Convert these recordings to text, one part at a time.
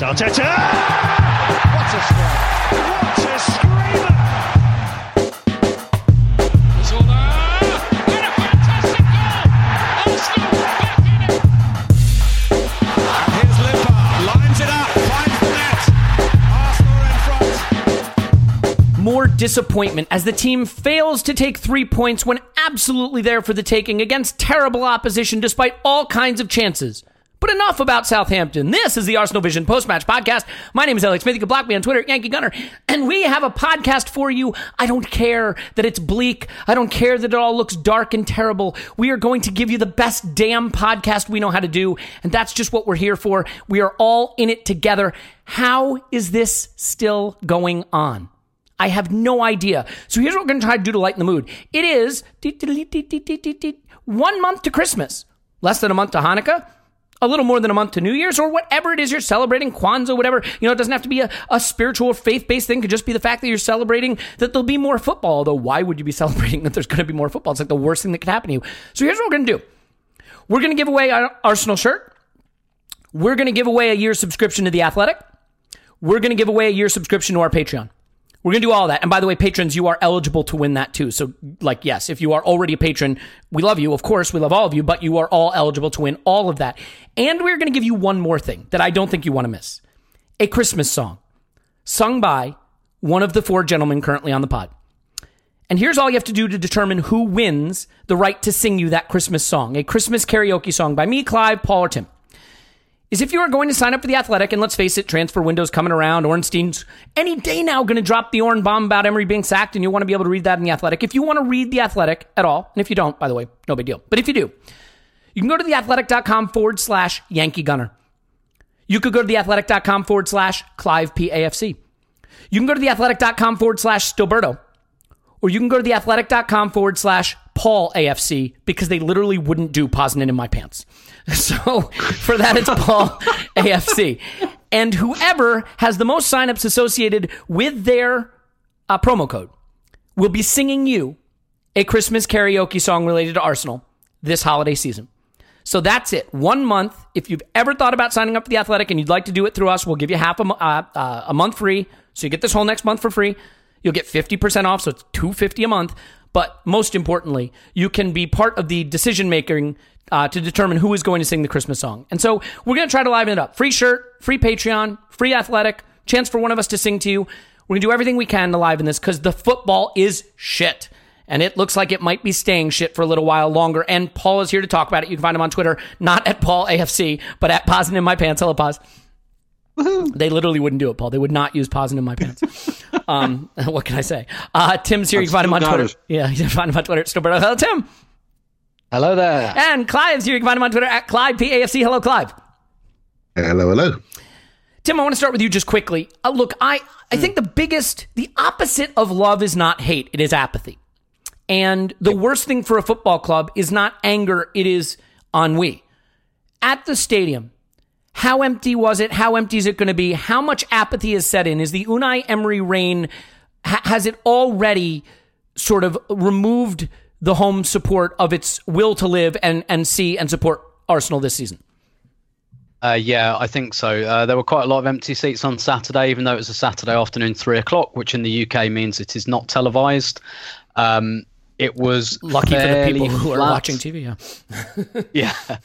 Arteta! What a strike! What a screamer! Zola! And a fantastic goal! Arsenal back in it! And here's Limpar, lines it up, finds the net. Arsenal in front. more disappointment as the team fails to take three points when absolutely there for the taking against terrible opposition despite all kinds of chances. But enough about Southampton. This is the Arsenal Vision post-match podcast. My name is Alex Smith. You can block me on Twitter, Yankee Gunner. And we have a podcast for you. I don't care that it's bleak. I don't care that it all looks dark and terrible. We are going to give you the best damn podcast we know how to do. And that's just what we're here for. We are all in it together. How is this still going on? I have no idea. So here's what we're going to try to do to lighten the mood. It is one month to Christmas, less than a month to Hanukkah, a little more than a month to New Year's, or whatever it is you're celebrating, Kwanzaa, whatever. You know, it doesn't have to be a, a spiritual or faith based thing. It could just be the fact that you're celebrating that there'll be more football. Although, why would you be celebrating that there's going to be more football? It's like the worst thing that could happen to you. So here's what we're going to do we're going to give away an Arsenal shirt. We're going to give away a year subscription to The Athletic. We're going to give away a year subscription to our Patreon. We're going to do all that. And by the way, patrons, you are eligible to win that too. So, like, yes, if you are already a patron, we love you. Of course, we love all of you, but you are all eligible to win all of that. And we're going to give you one more thing that I don't think you want to miss a Christmas song sung by one of the four gentlemen currently on the pod. And here's all you have to do to determine who wins the right to sing you that Christmas song a Christmas karaoke song by me, Clive, Paul, or Tim is if you are going to sign up for the Athletic, and let's face it, transfer window's coming around. Ornstein's any day now going to drop the Orn bomb about Emery being sacked, and you want to be able to read that in the Athletic. If you want to read the Athletic at all, and if you don't, by the way, no big deal. But if you do, you can go to theathletic.com forward slash Yankee Gunner. You could go to theathletic.com forward slash Clive PAFC. You can go to theathletic.com forward slash Stillberto. Or you can go to theathletic.com forward slash Paul AFC because they literally wouldn't do Poznan in my pants. So for that, it's Paul AFC. And whoever has the most signups associated with their uh, promo code will be singing you a Christmas karaoke song related to Arsenal this holiday season. So that's it. One month. If you've ever thought about signing up for the Athletic and you'd like to do it through us, we'll give you half a, uh, uh, a month free. So you get this whole next month for free. You'll get 50% off, so it's 250 a month. But most importantly, you can be part of the decision making uh, to determine who is going to sing the Christmas song. And so we're going to try to liven it up. Free shirt, free Patreon, free athletic, chance for one of us to sing to you. We're going to do everything we can to liven this because the football is shit. And it looks like it might be staying shit for a little while longer. And Paul is here to talk about it. You can find him on Twitter, not at Paul AFC, but at Pausing in My Pants. Hello, Pause. They literally wouldn't do it, Paul. They would not use Pausing in My Pants. Um, what can I say? Uh, Tim's here. You can find him on Twitter. it. Yeah, you can find him on Twitter. Stillbird. Hello, Tim. Hello there. And Clive's here. You can find him on Twitter at Clive PAFC. Hello, Clive. Hello, hello. Tim, I want to start with you just quickly. Uh, look, I, I think the biggest, the opposite of love is not hate, it is apathy. And the worst thing for a football club is not anger, it is ennui. At the stadium, how empty was it? How empty is it going to be? How much apathy is set in? Is the Unai Emery reign, ha- has it already sort of removed the home support of its will to live and, and see and support Arsenal this season? Uh, yeah, I think so. Uh, there were quite a lot of empty seats on Saturday, even though it was a Saturday afternoon, three o'clock, which in the UK means it is not televised. Um, it was Lucky for the people who are watching TV. Yeah. yeah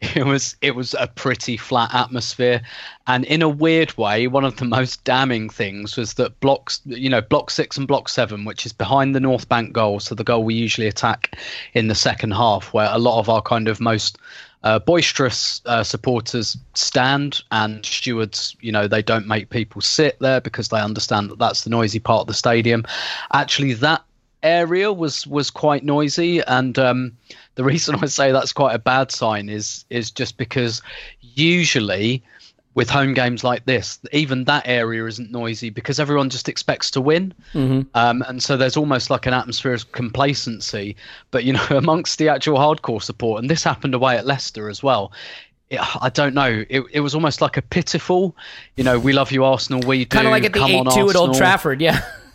it was it was a pretty flat atmosphere. And in a weird way one of the most damning things was that blocks you know block 6 and block 7 which is behind the north bank goal so the goal we usually attack in the second half where a lot of our kind of most uh, boisterous uh, supporters stand and stewards you know they don't make people sit there because they understand that that's the noisy part of the stadium. Actually that area was was quite noisy and um, the reason I say that's quite a bad sign is is just because usually with home games like this, even that area isn't noisy because everyone just expects to win, um, and so there's almost like an atmosphere of complacency. But you know, amongst the actual hardcore support, and this happened away at Leicester as well. I don't know. It, it was almost like a pitiful, you know, we love you, Arsenal. We do. Kind of like at the 8 2 at Old Trafford. Yeah.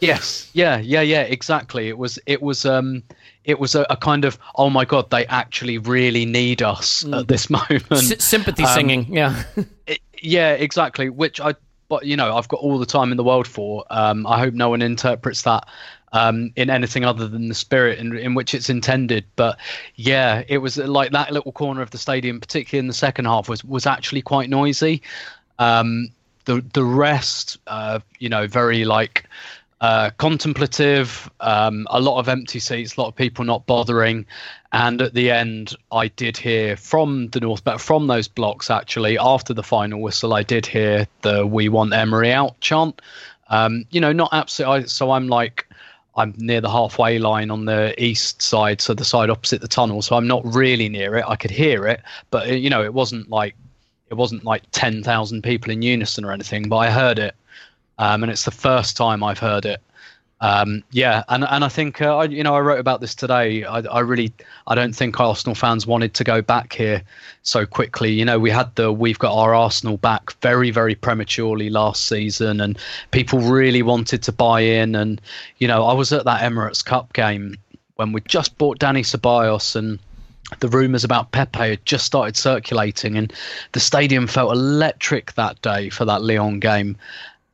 Yes, yeah, yeah, yeah, exactly. It was, it was, um, it was a, a kind of, oh my god, they actually really need us at this moment. S- sympathy Um, singing. Yeah. It- yeah, exactly. Which I, but you know, I've got all the time in the world for. Um, I hope no one interprets that um, in anything other than the spirit in, in which it's intended. But yeah, it was like that little corner of the stadium, particularly in the second half, was was actually quite noisy. Um, the the rest, uh, you know, very like uh, contemplative, um, a lot of empty seats, a lot of people not bothering. And at the end, I did hear from the North, but from those blocks actually, after the final whistle, I did hear the "We want Emery out" chant. Um, you know, not absolutely. So I'm like, I'm near the halfway line on the east side, so the side opposite the tunnel. So I'm not really near it. I could hear it, but you know, it wasn't like it wasn't like ten thousand people in unison or anything. But I heard it um, and it's the first time I've heard it. Um, yeah, and and I think uh, I, you know I wrote about this today. I, I really I don't think Arsenal fans wanted to go back here so quickly. You know, we had the we've got our Arsenal back very very prematurely last season, and people really wanted to buy in. And you know, I was at that Emirates Cup game when we just bought Dani Ceballos and the rumours about Pepe had just started circulating, and the stadium felt electric that day for that Lyon game.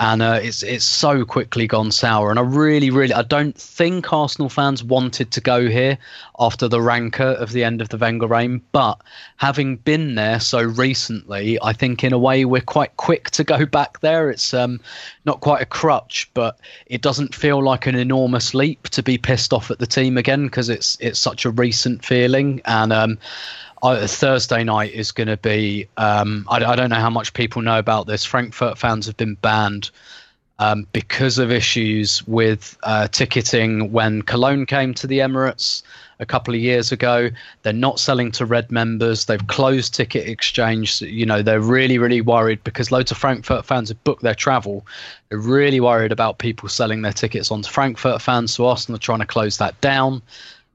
And uh, it's it's so quickly gone sour, and I really, really, I don't think Arsenal fans wanted to go here after the rancor of the end of the Wenger reign. But having been there so recently, I think in a way we're quite quick to go back there. It's um, not quite a crutch, but it doesn't feel like an enormous leap to be pissed off at the team again because it's it's such a recent feeling. And um, I, Thursday night is going to be. Um, I, I don't know how much people know about this. Frankfurt fans have been banned um, because of issues with uh, ticketing when Cologne came to the Emirates a couple of years ago. They're not selling to red members. They've closed ticket exchange. You know, they're really, really worried because loads of Frankfurt fans have booked their travel. They're really worried about people selling their tickets onto Frankfurt fans. So Arsenal are trying to close that down.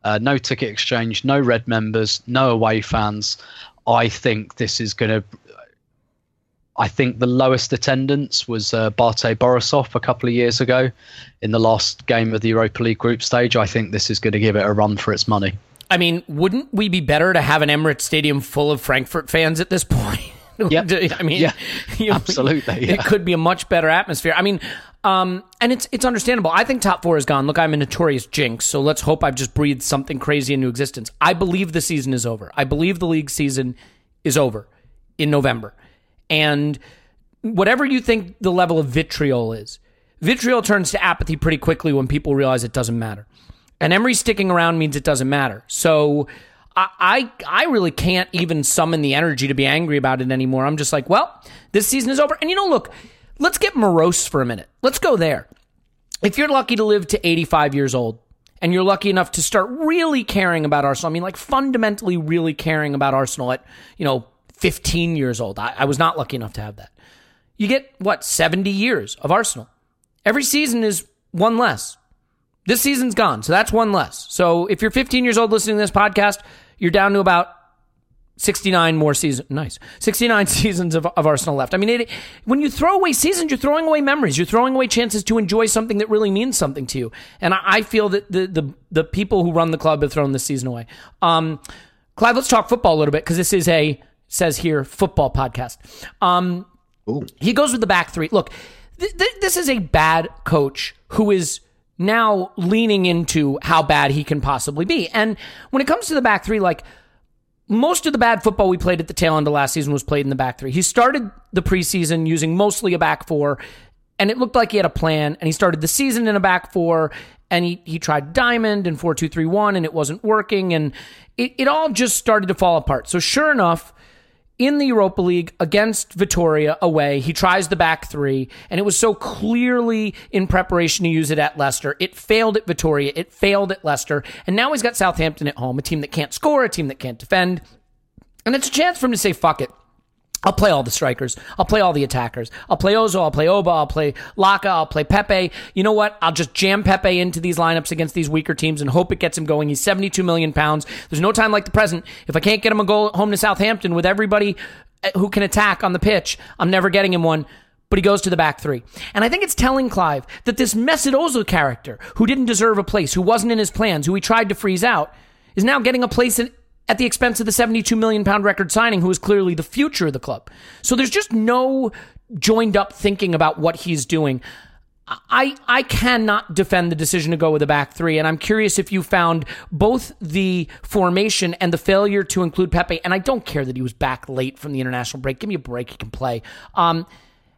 Uh, no ticket exchange, no red members, no away fans. I think this is going to. I think the lowest attendance was uh, BATE Borisov a couple of years ago in the last game of the Europa League group stage. I think this is going to give it a run for its money. I mean, wouldn't we be better to have an Emirates Stadium full of Frankfurt fans at this point? Yep. I mean, Yeah, you know, absolutely, It could be a much better atmosphere. I mean, um, and it's it's understandable. I think top four is gone. Look, I'm a notorious jinx, so let's hope I've just breathed something crazy into existence. I believe the season is over. I believe the league season is over in November, and whatever you think the level of vitriol is, vitriol turns to apathy pretty quickly when people realize it doesn't matter. And Emery sticking around means it doesn't matter. So I, I really can't even summon the energy to be angry about it anymore. I'm just like, well, this season is over. And you know, look, let's get morose for a minute. Let's go there. if you're lucky to live to 85 years old and you're lucky enough to start really caring about Arsenal, I mean, like fundamentally really caring about Arsenal at, you know, 15 years old. I, I was not lucky enough to have that. You get, what, 70 years of Arsenal. Every season is one less. This season's gone, so that's one less. So if you're 15 years old listening to this podcast, you're down to about 69 more seasons. Nice. 69 seasons of, of Arsenal left. I mean, it, when you throw away seasons, you're throwing away memories. You're throwing away chances to enjoy something that really means something to you. And I, I feel that the, the, the people who run the club have thrown this season away. Um, Clive, let's talk football a little bit because this is a, says here, football podcast. Um, he goes with the back three. Look, th- th- this is a bad coach who is now leaning into how bad he can possibly be. And when it comes to the back three, like most of the bad football we played at the tail end of last season was played in the back three. He started the preseason using mostly a back four, and it looked like he had a plan. And he started the season in a back four, and he he tried diamond and four two three one, and it wasn't working, and it, it all just started to fall apart. So sure enough, in the Europa League against Vitoria away. He tries the back three, and it was so clearly in preparation to use it at Leicester. It failed at Vitoria, it failed at Leicester, and now he's got Southampton at home, a team that can't score, a team that can't defend. And it's a chance for him to say, fuck it. I'll play all the strikers. I'll play all the attackers. I'll play Ozo. I'll play Oba. I'll play Laka. I'll play Pepe. You know what? I'll just jam Pepe into these lineups against these weaker teams and hope it gets him going. He's 72 million pounds. There's no time like the present. If I can't get him a goal home to Southampton with everybody eh, who can attack on the pitch, I'm never getting him one. But he goes to the back three. And I think it's telling Clive that this Mesut Ozil character, who didn't deserve a place, who wasn't in his plans, who he tried to freeze out, is now getting a place in, at the expense of the 72 million pound record signing, who is clearly the future of the club. So there's just no joined up thinking about what he's doing. I I cannot defend the decision to go with a back three, and I'm curious if you found both the formation and the failure to include Pepe. And I don't care that he was back late from the international break. Give me a break; he can play. Um,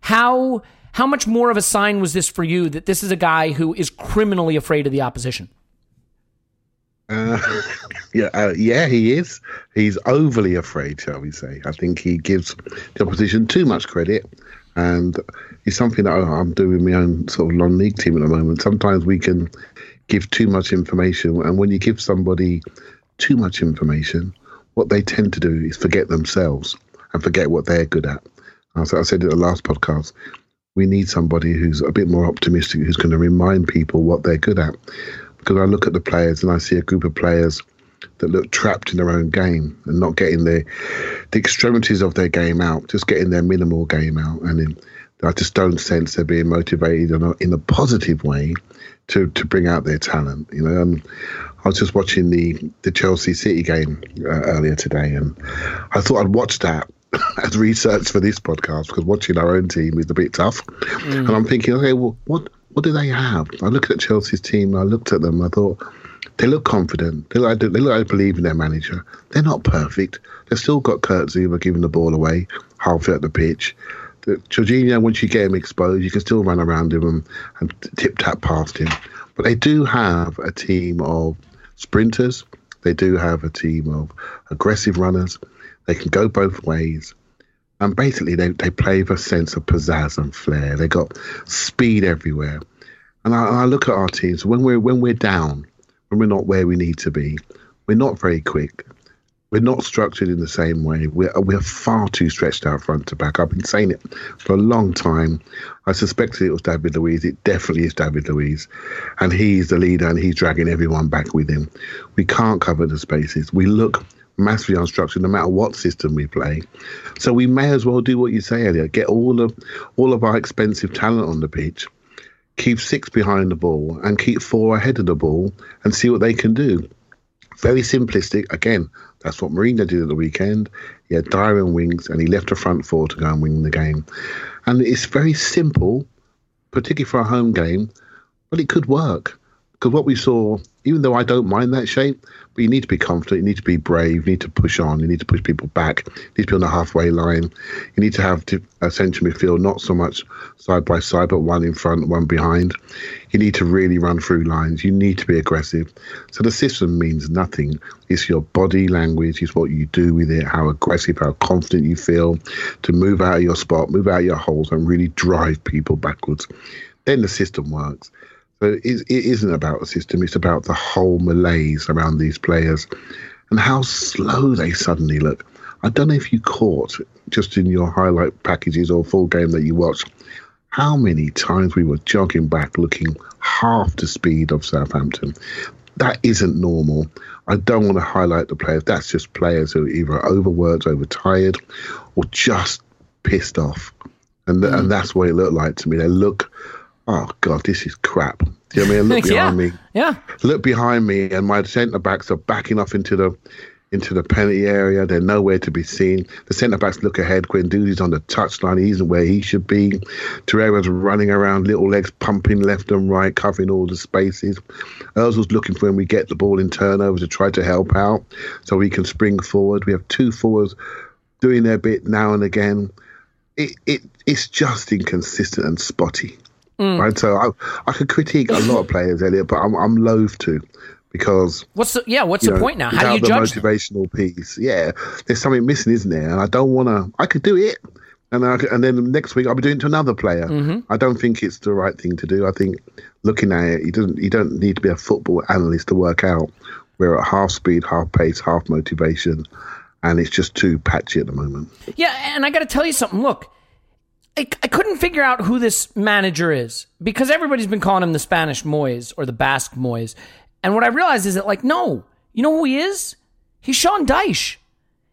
how how much more of a sign was this for you that this is a guy who is criminally afraid of the opposition? Yeah, uh, yeah, he is. He's overly afraid, shall we say? I think he gives the opposition too much credit, and it's something that I'm doing my own sort of non-league team at the moment. Sometimes we can give too much information, and when you give somebody too much information, what they tend to do is forget themselves and forget what they're good at. As I said in the last podcast, we need somebody who's a bit more optimistic, who's going to remind people what they're good at because I look at the players and I see a group of players that look trapped in their own game and not getting the the extremities of their game out, just getting their minimal game out, and in, I just don't sense they're being motivated in a, in a positive way to to bring out their talent. You know, and I was just watching the the Chelsea City game uh, earlier today, and I thought I'd watch that as research for this podcast because watching our own team is a bit tough. Mm. And I'm thinking, okay, well, what what do they have? I looked at Chelsea's team. I looked at them. I thought they look confident. They look, they look they believe in their manager. They're not perfect. They've still got Kurt Zouma giving the ball away halfway at the pitch. The, Jorginho, once you get him exposed, you can still run around him and, and tip tap past him. But they do have a team of sprinters. They do have a team of aggressive runners. They can go both ways. And basically, they, they play with a sense of pizzazz and flair. They got speed everywhere. And I, I look at our teams when we're when we're down, when we're not where we need to be, we're not very quick. We're not structured in the same way. We're we're far too stretched out front to back. I've been saying it for a long time. I suspected it was David Luiz. It definitely is David Luiz, and he's the leader, and he's dragging everyone back with him. We can't cover the spaces. We look massively unstructured no matter what system we play. So we may as well do what you say, Elliot. Get all of all of our expensive talent on the pitch, keep six behind the ball, and keep four ahead of the ball, and see what they can do. Very simplistic. Again, that's what Mourinho did at the weekend. He had Dier and Winks, and he left a front four to go and win the game. And it's very simple, particularly for a home game, but it could work. Because what we saw, even though I don't mind that shape, but you need to be confident, you need to be brave, you need to push on, you need to push people back, you need to be on the halfway line, you need to have a central midfield, not so much side by side, but one in front, one behind. You need to really run through lines, you need to be aggressive. So the system means nothing. It's your body language, it's what you do with it, how aggressive, how confident you feel to move out of your spot, move out of your holes, and really drive people backwards. Then the system works. So it, it isn't about the system, it's about the whole malaise around these players and how slow they suddenly look. I don't know if you caught just in your highlight packages or full game that you watched how many times we were jogging back looking half the speed of Southampton. That isn't normal. I don't want to highlight the players. That's just players who are either overworked, overtired, or just pissed off. And, mm. and that's what it looked like to me. They look oh god, this is crap. Do you know what I mean? Look behind yeah. me. Yeah. Look behind me, and my centre backs are backing off into the into the penalty area. They're nowhere to be seen. The centre backs look ahead. Quinn Guendouzi's on the touchline. He isn't where he should be. Torreira's running around, little legs pumping left and right, covering all the spaces. Ozil's looking for when we get the ball in turnover to try to help out so we can spring forward. We have two forwards doing their bit now and again. It, it it's just inconsistent and spotty. Mm. Right, so I, I could critique a lot of players, Elliot, but I'm I'm loath to because what's the yeah what's the know, point now? How do you the judge motivational them? piece? Yeah, there's something missing, isn't there? And I don't want to. I could do it, and I, and then next week I'll be doing it to another player. Mm-hmm. I don't think it's the right thing to do. I think looking at it, you don't you don't need to be a football analyst to work out we're at half speed, half pace, half motivation, and it's just too patchy at the moment. Yeah, and I got to tell you something. Look I, I couldn't figure out who this manager is because everybody's been calling him the Spanish Moyes or the Basque Moyes. And what I realized is that, like, no, you know who he is? He's Sean Dyche.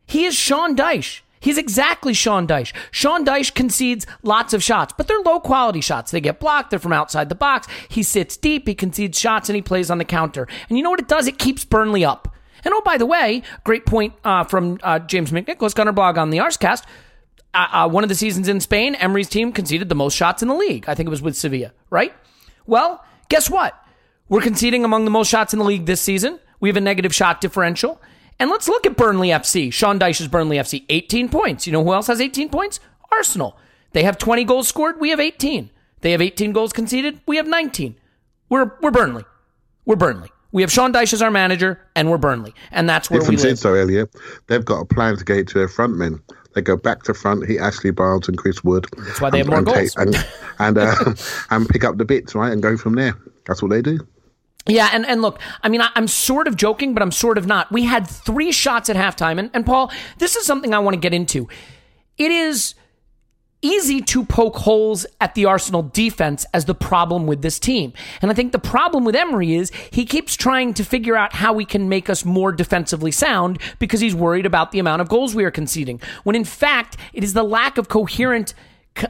He is Sean Dyche. He's exactly Sean Dyche. Sean Dyche concedes lots of shots, but they're low quality shots. They get blocked. They're from outside the box. He sits deep. He concedes shots and he plays on the counter. And you know what it does? It keeps Burnley up. And oh, by the way, great point uh, from uh, James McNicholas, Gunner Blog on the Arscast. Uh, uh, one of the seasons in Spain, Emery's team conceded the most shots in the league. I think it was with Sevilla, right? Well, guess what? We're conceding among the most shots in the league this season. We have a negative shot differential. And let's look at Burnley FC. Sean Dyche's Burnley FC, 18 points. You know who else has 18 points? Arsenal. They have 20 goals scored. We have 18. They have 18 goals conceded. We have 19. We're, we're Burnley. We're Burnley. We have Sean Dyche as our manager, and we're Burnley. And that's where Different we live. so, Elliot. They've got a plan to get to their front men. They go back to front, He, Ashley Barnes and Chris Wood. That's why they and, have more and goals. And and, uh, and pick up the bits, right, and go from there. That's what they do. Yeah, and, and look, I mean, I, am sort of joking, but I'm sort of not. We had three shots at halftime, and, and Paul, this is something I want to get into. It is easy to poke holes at the Arsenal defense as the problem with this team. And I think the problem with Emery is he keeps trying to figure out how we can make us more defensively sound because he's worried about the amount of goals we are conceding. When in fact, it is the lack of coherent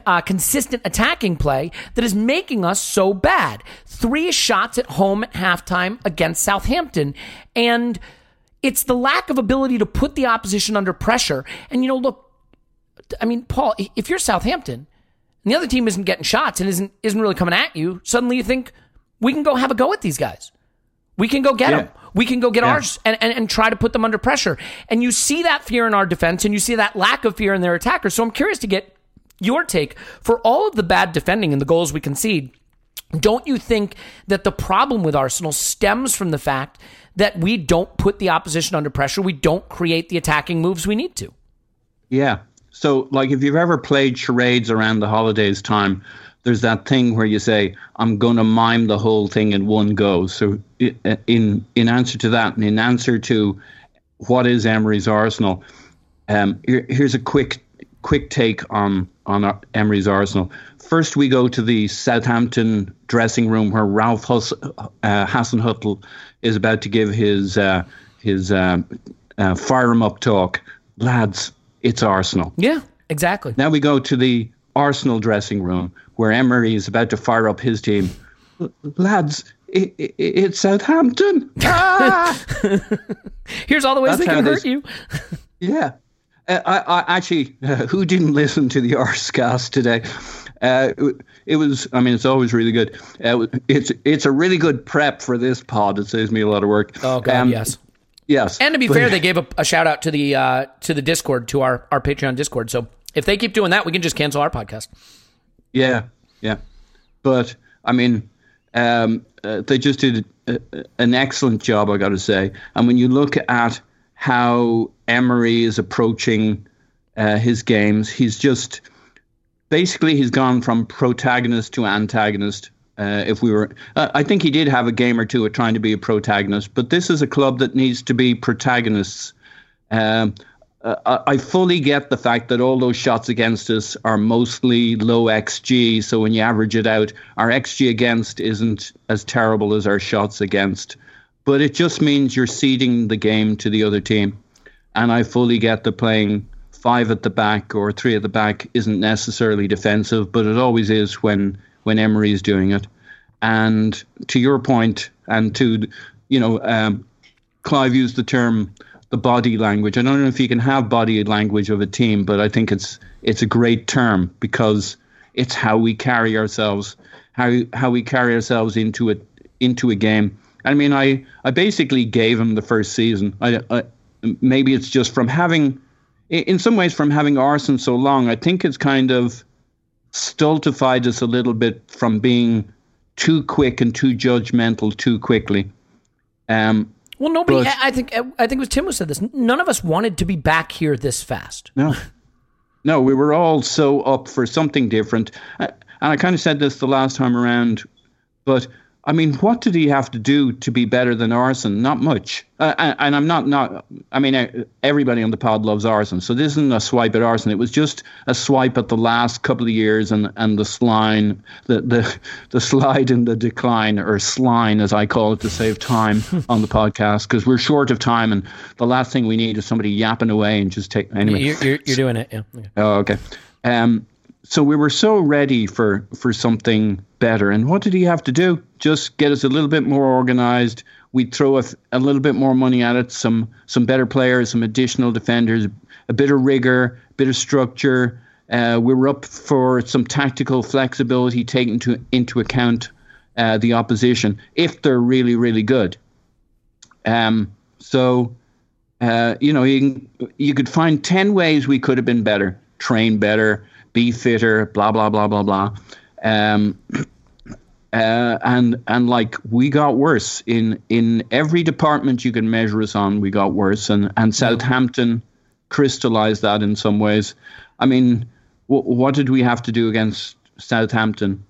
uh, consistent attacking play that is making us so bad. Three shots at home at halftime against Southampton. And it's the lack of ability to put the opposition under pressure. And, you know, look, I mean, Paul, if you're Southampton and the other team isn't getting shots and isn't isn't really coming at you, suddenly you think we can go have a go at these guys. We can go get yeah. them. We can go get yeah. ours and, and, and try to put them under pressure. And you see that fear in our defense and you see that lack of fear in their attackers. So I'm curious to get your take for all of the bad defending and the goals we concede. Don't you think that the problem with Arsenal stems from the fact that we don't put the opposition under pressure? We don't create the attacking moves we need to. Yeah, so, like, if you've ever played charades around the holidays time, there's that thing where you say, "I'm going to mime the whole thing in one go." So, in in answer to that, and in answer to what is Emery's Arsenal, um, here, here's a quick quick take on on Emery's Arsenal. First, we go to the Southampton dressing room where Ralph Hus- uh, Hasenhüttl is about to give his uh, his uh, uh, fire 'em up talk. Lads, it's Arsenal. Yeah, exactly. Now we go to the Arsenal dressing room where Emery is about to fire up his team. Lads, it, it, it's Southampton. Ah! Here's all the ways That's they can hurt you. yeah. Uh, I, I, actually, uh, who didn't listen to the Arscast today? Uh, it was, I mean, it's always really good. Uh, it's it's a really good prep for this pod. It saves me a lot of work. Oh God, um, yes. Yes. And to be but, fair, they gave a, a, shout out to the uh, to the Discord, to our, our Patreon Discord. So if they keep doing that, we can just cancel our podcast. Yeah, yeah. But I mean, um, uh, they just did a, an excellent job, I got to say. And when you look at how Emery is approaching uh, his games, he's just basically he's gone from protagonist to antagonist Uh, if we were, uh, I think he did have a game or two at trying to be a protagonist, but this is a club that needs to be protagonists. Um, uh, I fully get the fact that all those shots against us are mostly low xG. So when you average it out, our xG against isn't as terrible as our shots against. But it just means you're ceding the game to the other team. And I fully get that playing five at the back or three at the back isn't necessarily defensive, but it always is when when Emery is doing it. And to your point, and to you know, um, Clive used the term the body language. I don't know if you can have body language of a team, but I think it's it's a great term because it's how we carry ourselves, how how we carry ourselves into it into a game. I mean, I I basically gave him the first season. I, I maybe it's just from having, in some ways, from having Arsene so long. I think it's kind of stultified us a little bit from being too quick and too judgmental too quickly. Um, well, nobody. But, I think. I think it was Tim who said this. None of us wanted to be back here this fast. No, no, we were all so up for something different. And I kind of said this the last time around, but I mean, what did he have to do to be better than Arsene? Not much. Uh, and I'm not not. I mean, everybody on the pod loves Arsene, so this isn't a swipe at Arsene. It was just a swipe at the last couple of years and and the slide, the the the slide in the decline or slime as I call it to save time on the podcast because we're short of time and the last thing we need is somebody yapping away and just take anyway. You're, you're, you're doing it, yeah. Okay. Oh, okay. Um, so we were so ready for for something better. And what did he have to do? Just get us a little bit more organized. We'd throw a, a little bit more money at it, some some better players, some additional defenders, a bit of rigor, a bit of structure. Uh, we were up for some tactical flexibility, taking to, into account uh, the opposition if they're really, really good. Um, so, uh, you know, you, you could find 10 ways we could have been better, train better, be fitter, blah, blah, blah, blah, blah. Um, uh, and and like we got worse in in every department you can measure us on. We got worse, and and Southampton crystallized that in some ways. I mean, w- what did we have to do against Southampton?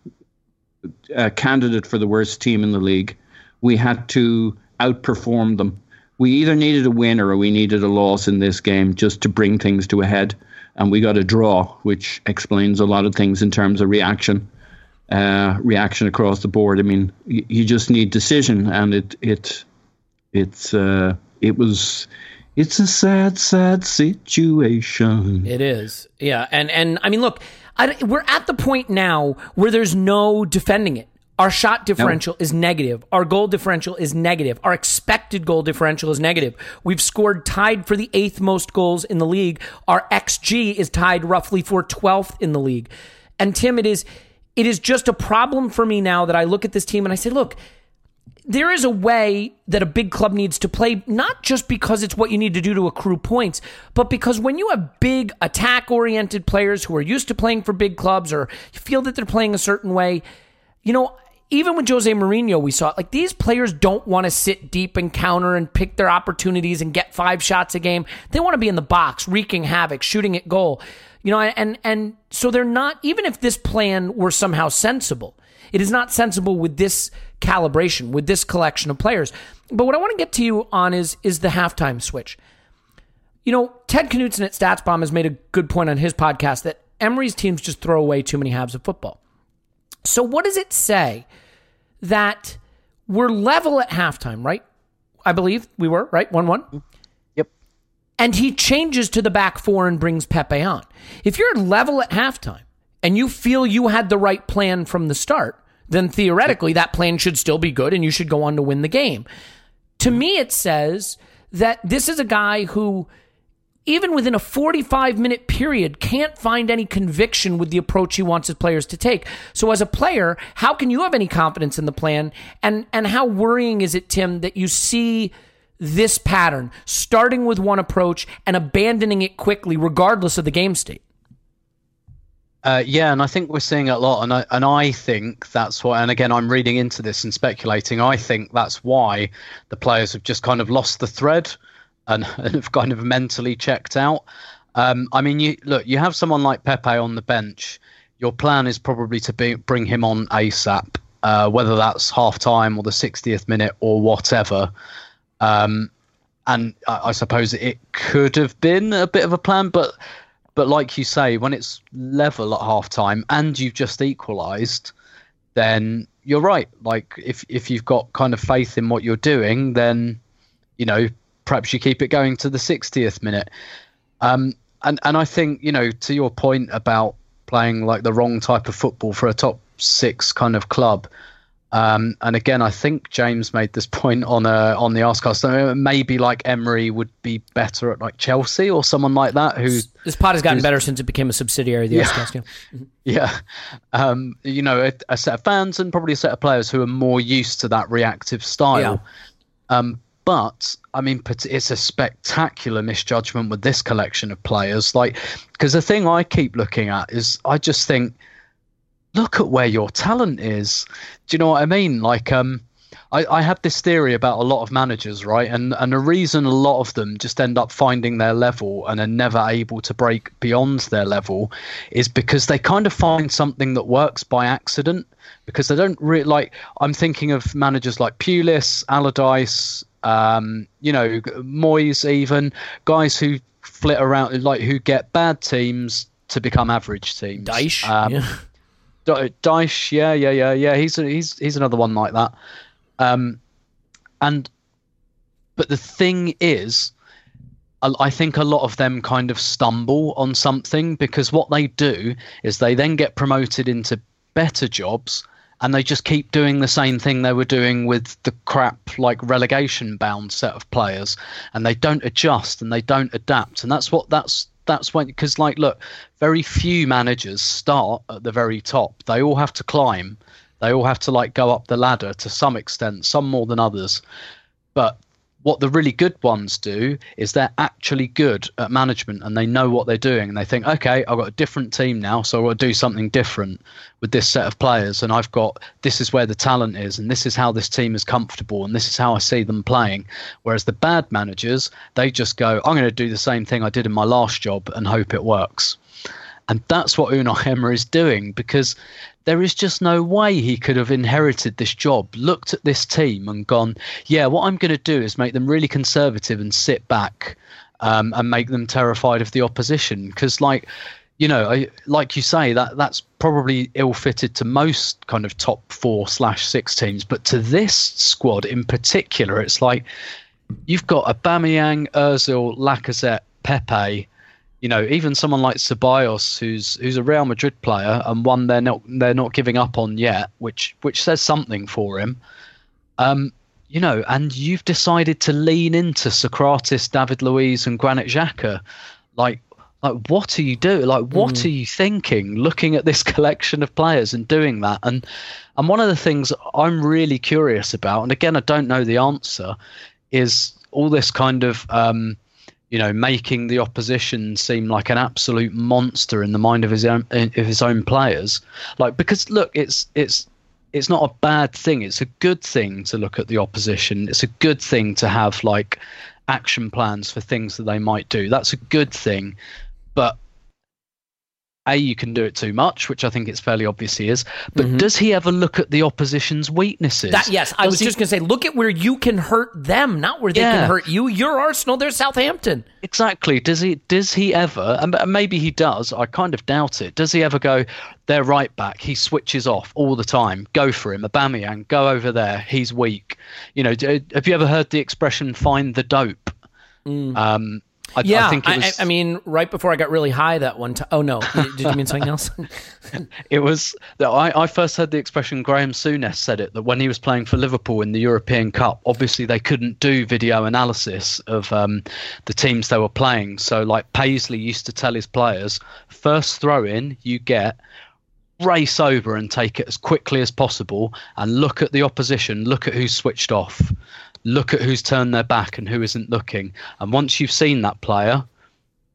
A candidate for the worst team in the league. We had to outperform them. We either needed a win or we needed a loss in this game just to bring things to a head. And we got a draw, which explains a lot of things in terms of reaction uh, reaction across the board. I mean, you, you, just need decision, and it it it's uh, it was it's a sad, sad situation. It is, yeah, and and I mean, look, I, we're at the point now where there's no defending it. Our shot differential no. is negative. Our goal differential is negative. Our expected goal differential is negative. We've scored tied for the eighth most goals in the league. Our XG is tied roughly for 12th in the league. And Tim, it is it is just a problem for me now that I look at this team and I say, look, there is a way that a big club needs to play, not just because it's what you need to do to accrue points, but because when you have big attack oriented players who are used to playing for big clubs or feel that they're playing a certain way, you know, even with Jose Mourinho, we saw it. like these players don't want to sit deep and counter and pick their opportunities and get five shots a game. They want to be in the box, wreaking havoc, shooting at goal. You know, and and so they're not even if this plan were somehow sensible, it is not sensible with this calibration, with this collection of players. But what I want to get to you on is is the halftime switch. You know, Ted Knutson at StatsBomb has made a good point on his podcast that Emery's teams just throw away too many halves of football. So what does it say that we're level at halftime, right? I believe we were, right? 1 1 mm-hmm. Yep. and he changes to the back four and brings Pepe on. If you're level at halftime and you feel you had the right plan from the start, then theoretically that plan should still be good and you should go on to win the game. To me, it says that this is a guy who, even within a 45 minute period, can't find any conviction with the approach he wants his players to take. So, as a player, how can you have any confidence in the plan? And, and how worrying is it, Tim, that you see this pattern, starting with one approach and abandoning it quickly, regardless of the game state. Uh, yeah, and I think we're seeing a lot, and I, and I think that's why. And again, I'm reading into this and speculating. I think that's why the players have just kind of lost the thread and, and have kind of mentally checked out. Um, I mean, you look, you have someone like Pepe on the bench. Your plan is probably to be, bring him on ASAP uh, whether that's half time or the 60th minute or whatever. Um, and I, I suppose it could have been a bit of a plan, but but like you say, when it's level at half time and you've just equalised, then you're right. Like if if you've got kind of faith in what you're doing, then you know perhaps you keep it going to the 60th minute. Um, and and I think you know to your point about playing like the wrong type of football for a top six kind of club. Um, and again, I think James made this point on uh, on the Arscast. So maybe like Emery would be better at like Chelsea or someone like that. Who this pod has gotten better since it became a subsidiary of the Yeah. Arscast. Yeah. yeah, um, you know, a, a set of fans and probably a set of players who are more used to that reactive style. Um, but I mean, it's a spectacular misjudgment with this collection of players. Like, because the thing I keep looking at is, I just think, look at where your talent is. Do you know what I mean? Like, um, I, I have this theory about a lot of managers, right? And and the reason a lot of them just end up finding their level and are never able to break beyond their level is because they kind of find something that works by accident. Because they don't really like. I'm thinking of managers like Pulis, Allardyce, um, you know, Moyes, even guys who flit around, like who get bad teams to become average teams. Dyche, Um, yeah. D- yeah, yeah, yeah, yeah. He's he's he's another one like that. Um, and but the thing is, I think a lot of them kind of stumble on something because what they do is they then get promoted into better jobs and they just keep doing the same thing they were doing with the crap like relegation bound set of players. And they don't adjust and they don't adapt. And that's what that's that's when because like look very few managers start at the very top. They all have to climb. They all have to like go up the ladder to some extent some more than others. But what the really good ones do is they're actually good at management and they know what they're doing and they think okay i've got a different team now so i've got to do something different with this set of players and i've got this is where the talent is and this is how this team is comfortable and this is how i see them playing. Whereas the bad managers they just go i'm going to do the same thing i did in my last job and hope it works. And that's what Unai Emery is doing because there is just no way he could have inherited this job, looked at this team and gone, yeah, what I'm going to do is make them really conservative and sit back um, and make them terrified of the opposition. Because, like, you know, I, like you say, that that's probably ill-fitted to most kind of top four slash six teams, but to this squad in particular, it's like you've got a Aubameyang, Özil, Lacazette, Pepe, you know, even someone like Ceballos, who's who's a Real Madrid player and one they're not they're not giving up on yet, which which says something for him. Um, you know, and you've decided to lean into Sokratis, David Luiz, and Granit Xhaka. Like, like what are you doing? Like, what are you thinking? Looking at this collection of players and doing that, and and one of the things I'm really curious about, and again, I don't know the answer, is all this kind of um, you know, making the opposition seem like an absolute monster in the mind of his own of his own players. Like because look, it's it's it's not a bad thing. It's a good thing to look at the opposition. It's a good thing to have like action plans for things that they might do. That's a good thing. But a, you can do it too much, which I think it's fairly obvious he is. But does he ever look at the opposition's weaknesses? That yes, I Does was he- just gonna say, look at where you can hurt them, not where they Yeah. can hurt you. You're Arsenal, they're Southampton. Exactly. Does he? Does he ever? And maybe he does. I kind of doubt it. Does he ever go? They're right back. He switches off all the time. Go for him, Aubameyang. Go over there. He's weak. You know. Have you ever heard the expression "find the dope"? Um, I, Yeah, I think it was. I, mean, right before I got really high that one time. Oh no, did you mean something else? It was that I, I first heard the expression Graham Souness said it that when he was playing for Liverpool in the European Cup, obviously they couldn't do video analysis of um, the teams they were playing. So like Paisley used to tell his players, first throw in you get race over and take it as quickly as possible and look at the opposition, look at who's switched off, look at who's turned their back and who isn't looking. And once you've seen that player,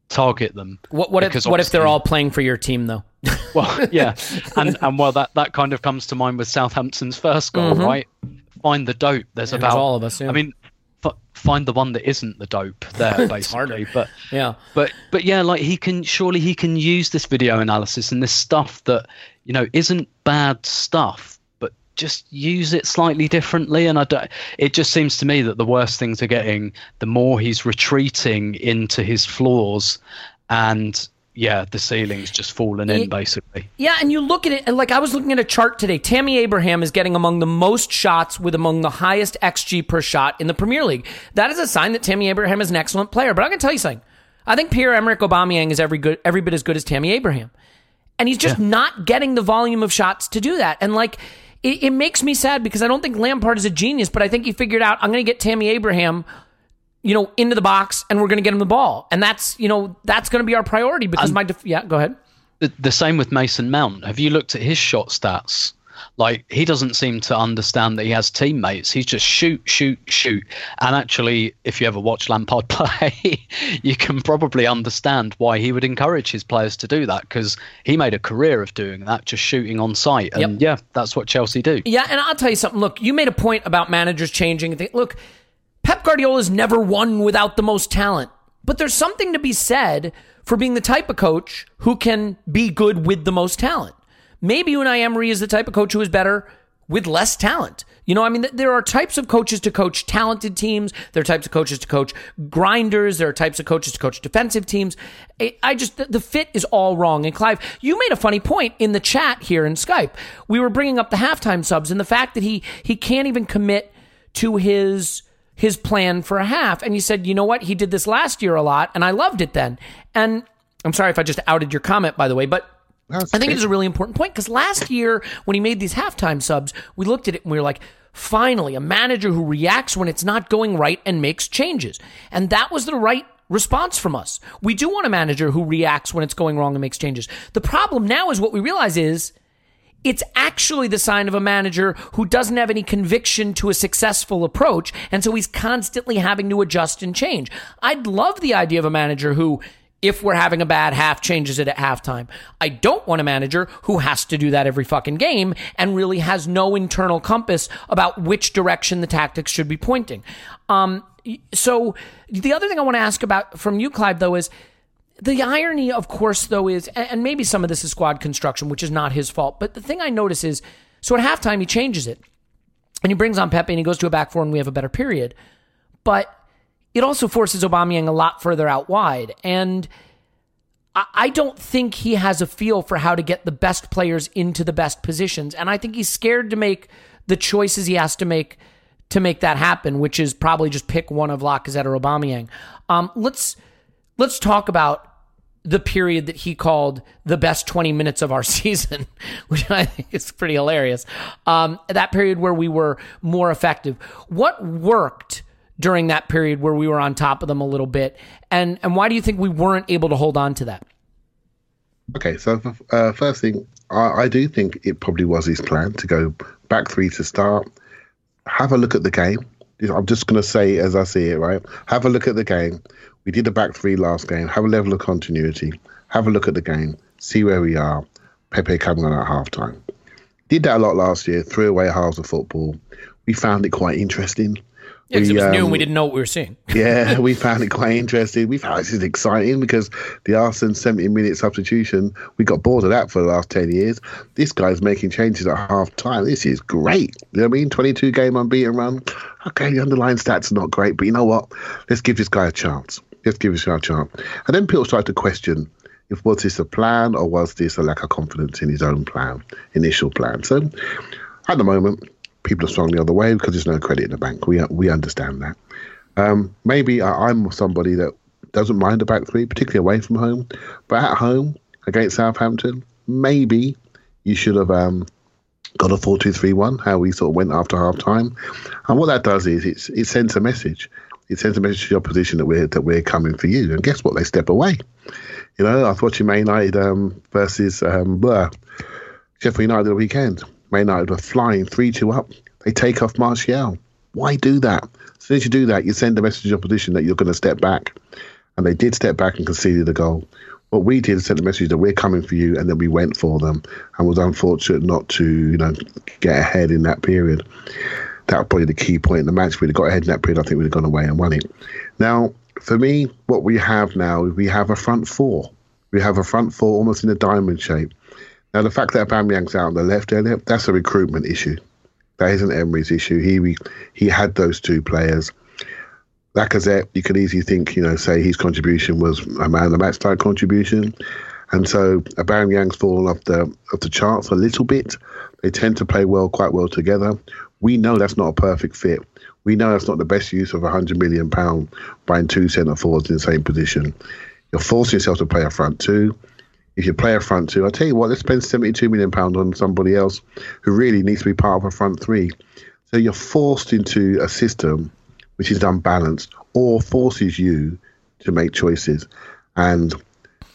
target them. what what if what if they're all playing for your team though? well, yeah, and and well, that that kind of comes to mind with Southampton's first goal, mm-hmm. right? Find the dope. There's Yeah, about all of us, yeah. I mean, f- find the one that isn't the dope there, basically. but Yeah. but but yeah, like he can surely he can use this video analysis and this stuff that you know isn't bad stuff, just use it slightly differently. And I don't. It just seems to me that the worse things are getting, the more he's retreating into his flaws, and yeah, the ceiling's just fallen in basically. Yeah, and you look at it, and like I was looking at a chart today. Tammy Abraham is getting among the most shots with among the highest XG per shot in the Premier League. That is a sign that Tammy Abraham is an excellent player. But I'm going to tell you something. I think Pierre Emerick Aubameyang is every good, every bit as good as Tammy Abraham, and he's just yeah. not getting the volume of shots to do that. And like, it, it makes me sad because I don't think Lampard is a genius, but I think he figured out I'm going to get Tammy Abraham you know, into the box and we're going to get him the ball. And that's, you know, that's going to be our priority because um, my, def- yeah, go ahead. The, the same with Mason Mount. Have you looked at his shot stats? Like he doesn't seem to understand that he has teammates. He's just shoot, shoot, shoot. And actually, if you ever watch Lampard play, you can probably understand why he would encourage his players to do that because he made a career of doing that, just shooting on sight. And yep. yeah, that's what Chelsea do. Yeah, and I'll tell you something. Look, you made a point about managers changing. Look, Pep Guardiola's never won without the most talent. But there's something to be said for being the type of coach who can be good with the most talent. Maybe Unai Emery is the type of coach who is better with less talent. You know, I mean, there are types of coaches to coach talented teams. There are types of coaches to coach grinders. There are types of coaches to coach defensive teams. I just, the fit is all wrong. And Clive, you made a funny point in the chat here in Skype. We were bringing up the halftime subs and the fact that he, he can't even commit to his, his plan for a half. And you said, you know what? He did this last year a lot, and I loved it then. And I'm sorry if I just outed your comment, by the way, but That's I think it is a really important point because last year when he made these halftime subs, we looked at it and we were like, finally, a manager who reacts when it's not going right and makes changes. And that was the right response from us. We do want a manager who reacts when it's going wrong and makes changes. The problem now is what we realize is it's actually the sign of a manager who doesn't have any conviction to a successful approach. And so he's constantly having to adjust and change. I'd love the idea of a manager who, if we're having a bad half, changes it at halftime. I don't want a manager who has to do that every fucking game and really has no internal compass about which direction the tactics should be pointing. Um, so the other thing I want to ask about from you, Clive, though, is the irony, of course, though, is, and maybe some of this is squad construction, which is not his fault, but the thing I notice is, so at halftime, he changes it. And he brings on Pepe and he goes to a back four and we have a better period. But it also forces Aubameyang a lot further out wide. And I don't think he has a feel for how to get the best players into the best positions. And I think he's scared to make the choices he has to make to make that happen, which is probably just pick one of Lacazette or Aubameyang. Um, let's let's talk about the period that he called the best 20 minutes of our season, which I think is pretty hilarious. Um, that period where we were more effective. What worked during that period where we were on top of them a little bit? And, and why do you think we weren't able to hold on to that? Okay, so uh, first thing, I, I do think it probably was his plan to go back three to start, have a look at the game. I'm just going to say as I see it, right? Have a look at the game we did a back three last game. Have a level of continuity. Have a look at the game. See where we are. Pepe coming on at half time. Did that a lot last year. Threw away halves of football. We found it quite interesting. Yeah, we, it was um, new and we didn't know what we were seeing. yeah, we found it quite interesting. We found this is exciting because the Arsene 70 minute substitution, we got bored of that for the last 10 years. This guy's making changes at half time. This is great. You know what I mean? 22 game unbeaten run. Okay, the underlying stats are not great, but you know what? Let's give this guy a chance. Let's give this guy a chance. And then people started to question if was this a plan or was this a lack of confidence in his own plan, initial plan. So at the moment, people are strong the other way because there's no credit in the bank. We we understand that. Um, maybe I, I'm somebody that doesn't mind a back three, particularly away from home, but at home against Southampton, maybe you should have um, got a 4 2 3 1, how we sort of went after half time. And what that does is it's, it sends a message it sends a message to the opposition that we're that we're coming for you. And guess what? They step away. You know, I was watching Man United um, versus um, Sheffield United the weekend. United were flying three two up. They take off Martial. Why do that? As soon as you do that, you send a message to opposition that you're going to step back. And they did step back and conceded the goal. What we did is send a message that we're coming for you, and then we went for them, and was unfortunate not to, you know, get ahead in that period that was probably the key point in the match. We'd have got ahead in that period, I think we'd have gone away and won it. Now, for me, what we have now, we have a front four. We have a front four almost in a diamond shape. Now, the fact that Aubameyang's out on the left that's a recruitment issue. That isn't Emery's issue. He he had those two players. Lacazette, you could easily think, you know, say his contribution was a man of the match type contribution. And so Aubameyang's fallen off the off the charts a little bit. They tend to play well, quite well together. We know that's not a perfect fit. We know that's not the best use of a hundred million pound buying two centre forwards in the same position. You're forcing yourself to play a front two. If you play a front two, I'll tell you what, let's spend seventy-two million pounds on somebody else who really needs to be part of a front three. So you're forced into a system which is unbalanced or forces you to make choices. And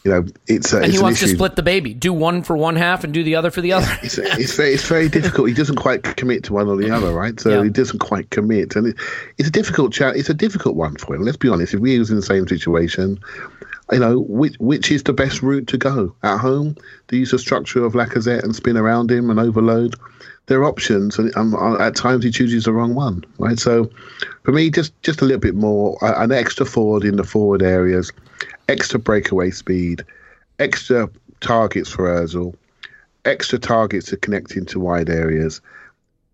you know, it's a, and it's he an wants to split the baby, do one for one half and do the other for the other. It's, it's very it's very difficult. He doesn't quite commit to one or the other, right? So Yeah. he doesn't quite commit, and it, it's a difficult chat. It's a difficult one for him. Let's be honest. If we was in the same situation, you know, which which is the best route to go at home? You use the structure of Lacazette and spin around him and overload? There are options, and um, at times he chooses the wrong one, right? So, for me, just just a little bit more, uh, an extra forward in the forward areas, extra breakaway speed, extra targets for Özil, extra targets to connect into wide areas.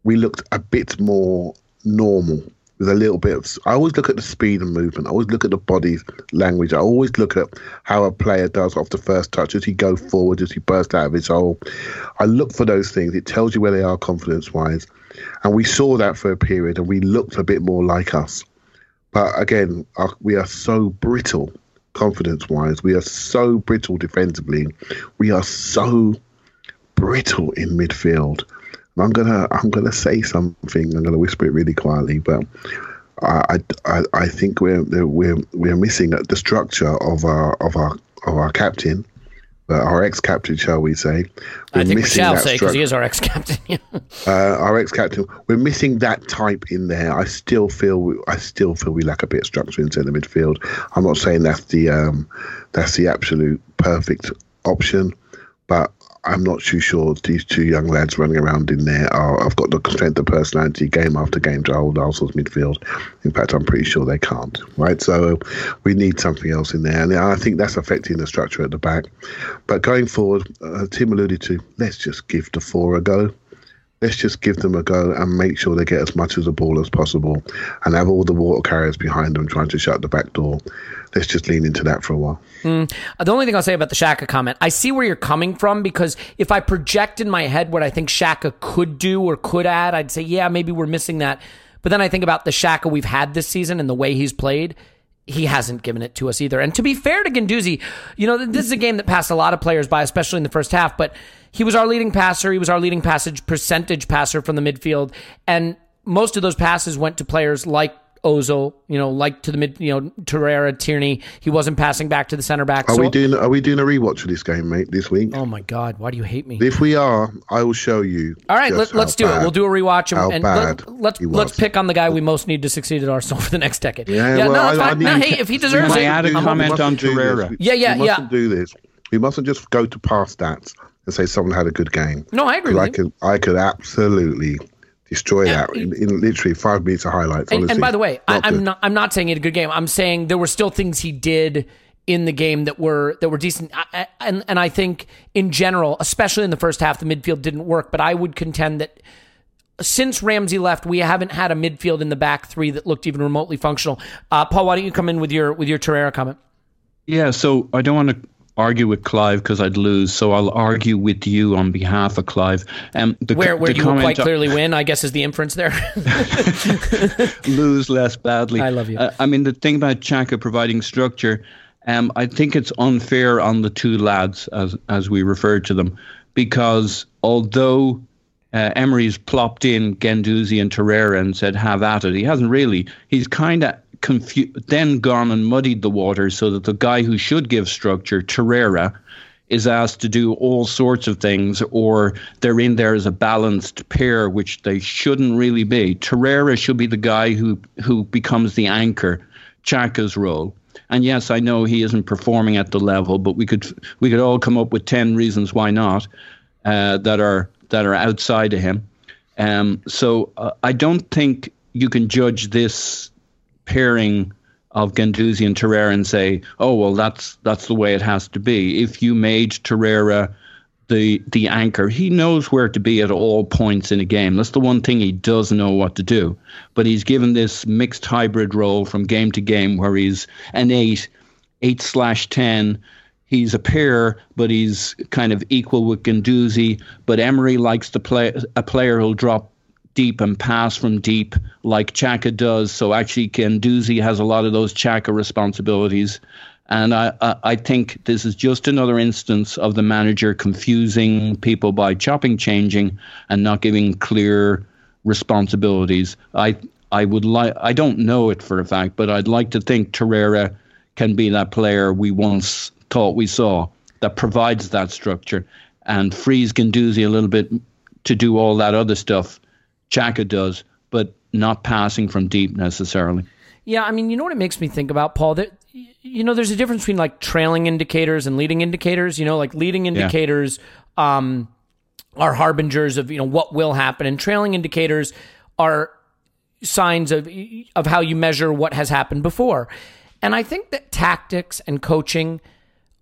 We looked a bit more normal with a little bit of. I always look at the speed and movement. I always look at the body language. I always look at how a player does off the first touch. Does he go forward? Does he burst out of his hole? I look for those things. It tells you where they are confidence wise. And we saw that for a period and we looked a bit more like us. But again, our, we are so brittle confidence wise. We are so brittle defensively. We are so brittle in midfield. I'm gonna I'm gonna say something. I'm gonna whisper it really quietly, but I I, I think we're we're we're missing the structure of our of our of our captain, uh, our ex-captain, shall we say? We're I think we shall say because he is our ex-captain. uh, our ex-captain. We're missing that type in there. I still feel I still feel we lack a bit of structure in centre midfield. I'm not saying that's the um, that's the absolute perfect option, but I'm not too sure these two young lads running around in there are. I've got the strength of personality game after game to hold Arsenal's midfield. In fact, I'm pretty sure they can't. Right, so we need something else in there, and I think that's affecting the structure at the back. But going forward, uh, Tim alluded to, let's just give the four a go let's just give them a go and make sure they get as much of the ball as possible and have all the water carriers behind them trying to shut the back door. Let's just lean into that for a while. Uh, The only thing I'll say about the Xhaka comment, I see where you're coming from because if I project in my head what I think Xhaka could do or could add, I'd say, yeah, maybe we're missing that. But then I think about the Xhaka we've had this season and the way he's played. He hasn't given it to us either. And to be fair to Guendouzi, you know, this is a game that passed a lot of players by, especially in the first half, but he was our leading passer. He was our leading passage percentage passer from the midfield. And most of those passes went to players like Ozil, you know, like to the mid, you know, Torreira, Tierney. He wasn't passing back to the center back. Are So- we doing? Are we doing a rewatch of this game, mate, this week? Oh my God! Why do you hate me? If we are, I will show you. All right, let, let's how do it. We'll do a rewatch how and, and bad let, let's he was. let's pick on the guy we most need to succeed at Arsenal for the next decade. Yeah, no, well, that's I- I fine. no, hey, if he deserves Can I it, add a I'm comment mustn't on do this. Torreira? Yeah, yeah, we yeah. mustn't do this. We mustn't just go to past stats and say someone had a good game. No, I agree. with I you. could, I could absolutely destroy Yeah, that in, in literally five minutes of highlights. And, honestly. and by the way, I, Not I'm good. not I'm not saying he had a good game. I'm saying there were still things he did in the game that were that were decent. I, I, and and I think in general, especially in the first half, the midfield didn't work. But I would contend that since Ramsey left, we haven't had a midfield in the back three that looked even remotely functional. Uh, Paul, why don't you come in with your with your Torreira comment? Yeah, so I don't want to argue with Clive because I'd lose, so I'll argue with you on behalf of Clive. Um, the, Where where the you will quite clearly win, I guess, is the inference there. lose less badly. I love you. Uh, I mean, the thing about Xhaka providing structure, um, I think it's unfair on the two lads, as as we refer to them, because although uh, Emery's plopped in Guendouzi and Torreira and said, have at it, he hasn't really. He's kind of confu- then gone and muddied the water so that the guy who should give structure, Torreira, is asked to do all sorts of things, or they're in there as a balanced pair, which they shouldn't really be. Torreira should be the guy who who becomes the anchor, Xhaka's role. And yes, I know he isn't performing at the level, but we could we could all come up with ten reasons why not uh, that are that are outside of him. Um, so uh, I don't think you can judge this pairing of Guendouzi and Torreira and say, oh well, that's that's the way it has to be. If you made Torreira the the anchor. He knows where to be at all points in a game. That's the one thing he does know what to do. But he's given this mixed hybrid role from game to game where he's an eight, eight slash ten. He's a pair, but he's kind of equal with Guendouzi. But Emery likes to play a player who'll drop deep and pass from deep like Xhaka does. So actually, Guendouzi has a lot of those Xhaka responsibilities. And I, I, think this is just another instance of the manager confusing people by chopping, changing, and not giving clear responsibilities. I I would like I don't know it for a fact, but I'd like to think Torreira can be that player we once thought we saw that provides that structure and frees Guendouzi a little bit to do all that other stuff Xhaka does, but not passing from deep necessarily. Yeah, I mean, you know what it makes me think about, Paul? That you know, there's a difference between like trailing indicators and leading indicators. You know, like leading indicators yeah. um, are harbingers of you know what will happen, and trailing indicators are signs of of how you measure what has happened before. And I think that tactics and coaching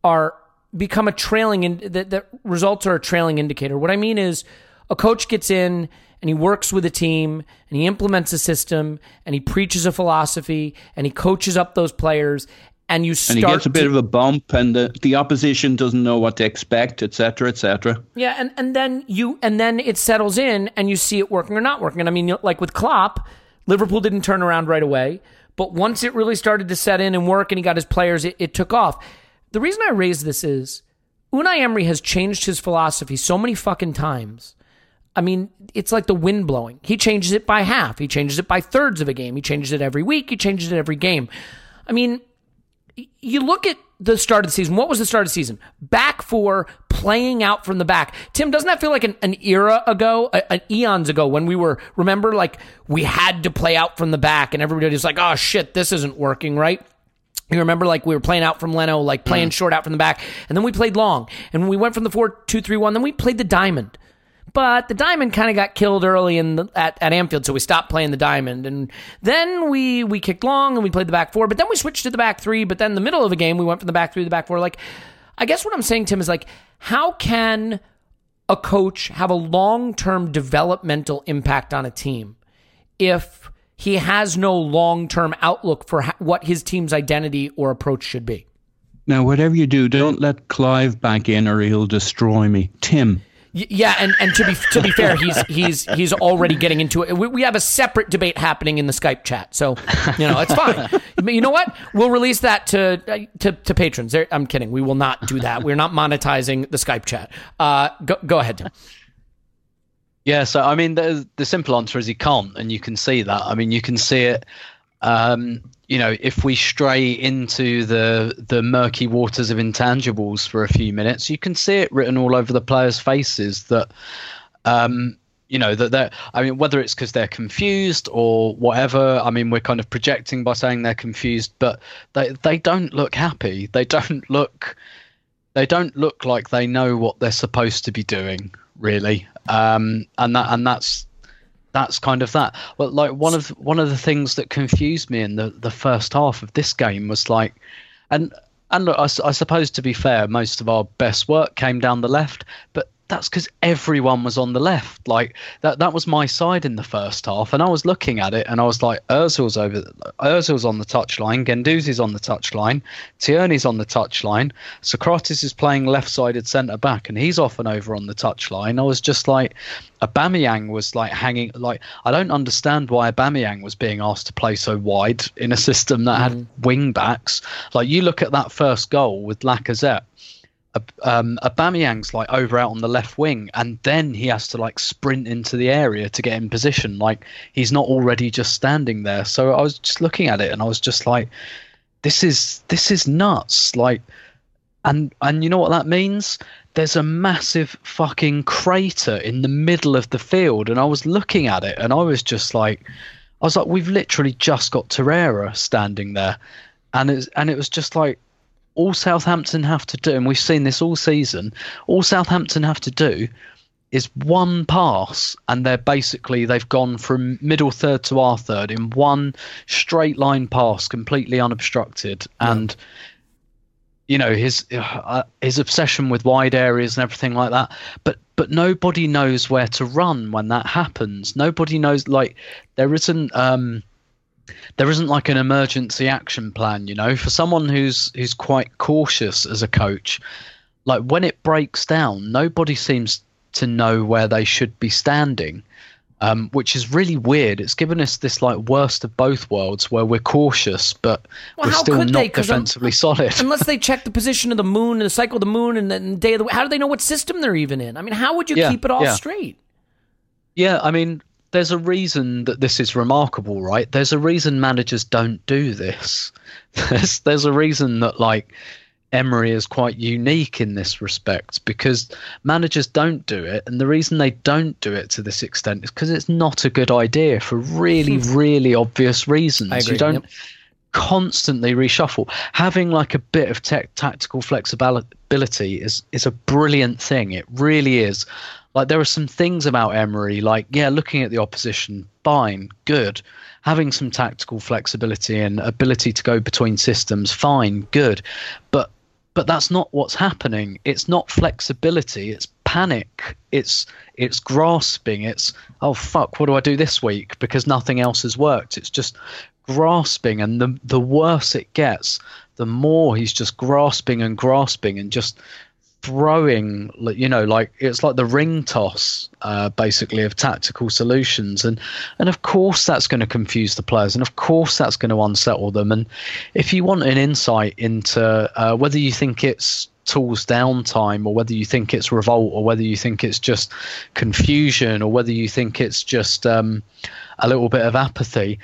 are become a trailing in that, that results are a trailing indicator. What I mean is a coach gets in and he works with a team and he implements a system and he preaches a philosophy and he coaches up those players and you start and he gets a bit to, of a bump and the, the opposition doesn't know what to expect etc etc yeah and, and then you and then it settles in and you see it working or not working. And i mean like with klopp liverpool didn't turn around right away but once it really started to set in and work and he got his players it, it took off. The reason i raise this is unai emery has changed his philosophy so many fucking times I mean, it's like the wind blowing. He changes it by half. He changes it by thirds of a game. He changes it every week. He changes it every game. I mean, you look at the start of the season. What was the start of the season? Back four, playing out from the back. Tim, doesn't that feel like an, an era ago, an eons ago, when we were, remember, like we had to play out from the back and everybody was like, oh shit, this isn't working, right? You remember, like we were playing out from Leno, like playing mm. short out from the back, and then we played long, and we went from the four two three one. Then we played the diamond, but the diamond kind of got killed early in the, at, at Anfield, so we stopped playing the diamond. And then we we kicked long and we played the back four, but then we switched to the back three. But then the middle of the game, we went from the back three to the back four. Like, I guess what I'm saying, Tim, is like, how can a coach have a long term developmental impact on a team if he has no long term outlook for what his team's identity or approach should be? Now, whatever you do, don't let Clive back in or he'll destroy me. Tim, yeah, and, and to be to be fair, he's he's he's already getting into it. We, we have a separate debate happening in the Skype chat, so you know it's fine. you know what? We'll release that to to, to patrons. I'm kidding. We will not do that. We're not monetizing the Skype chat. Uh, go go ahead, Tim. Yeah, so I mean, the the simple answer is he can't, and you can see that. I mean, you can see it. Um, you know, if we stray into the the murky waters of intangibles for a few minutes, you can see it written all over the players' faces that, um, you know, that they're. I mean, whether it's because they're confused or whatever. I mean, we're kind of projecting by saying they're confused, but they they don't look happy. They don't look. They don't look like they know what they're supposed to be doing, really. Um, and that and that's that's kind of that. Well, like one of one of the things that confused me in the the first half of this game was like, and and look, I, I suppose to be fair, most of our best work came down the left, but that's because everyone was on the left. Like that that was my side in the first half, and I was looking at it, and I was like, Özil's over, Özil's on the touchline, Guendouzi's on the touchline, Tierney's on the touchline, Sokratis is playing left-sided centre back, and he's often over on the touchline. I was just like, Aubameyang was like hanging. Like I don't understand why Aubameyang was being asked to play so wide in a system that mm. had wing backs. Like you look at that first goal with Lacazette um, Aubameyang's like over out on the left wing, and then he has to like sprint into the area to get in position. Like he's not already just standing there. So I was just looking at it, and I was just like, "This is this is nuts!" Like, and and you know what that means? There's a massive fucking crater in the middle of the field, and I was looking at it, and I was just like, I was like, "We've literally just got Torreira standing there," and it's and it was just like all Southampton have to do, and we've seen this all season, all Southampton have to do is one pass, and they're basically they've gone from middle third to our third in one straight line pass, completely unobstructed, yeah. and you know his uh, his obsession with wide areas and everything like that. But but nobody knows where to run when that happens. Nobody knows like there isn't um there isn't like an emergency action plan you know for someone who's who's quite cautious as a coach like when it breaks down nobody seems to know where they should be standing um, which is really weird. It's given us this like worst of both worlds, where we're cautious, but Well, we're how still could they? not I'm- defensively solid. Unless they check the position of the moon and the cycle of the moon and the day of the how do they know what system they're even in? I mean, how would you Yeah, keep it all yeah. straight? Yeah, I mean, there's a reason that this is remarkable, right? There's a reason managers don't do this. There's there's a reason that like Emery is quite unique in this respect because managers don't do it, and the reason they don't do it to this extent is because it's not a good idea for really, really obvious reasons. Agree, You don't yep. constantly reshuffle. Having like a bit of tech, tactical flexibility is is a brilliant thing. It really is. Like there are some things about Emery, like yeah, looking at the opposition, fine, good. Having some tactical flexibility and ability to go between systems, fine, good. But but that's not what's happening. It's not flexibility. It's panic. It's it's grasping. It's oh fuck, what do I do this week? Because nothing else has worked. It's just grasping, and the the worse it gets, the more he's just grasping and grasping and just throwing you know like it's like the ring toss uh, basically of tactical solutions. And and of course that's going to confuse the players and of course that's going to unsettle them. And if you want an insight into uh, whether you think it's tools downtime or whether you think it's revolt or whether you think it's just confusion or whether you think it's just um, a little bit of apathy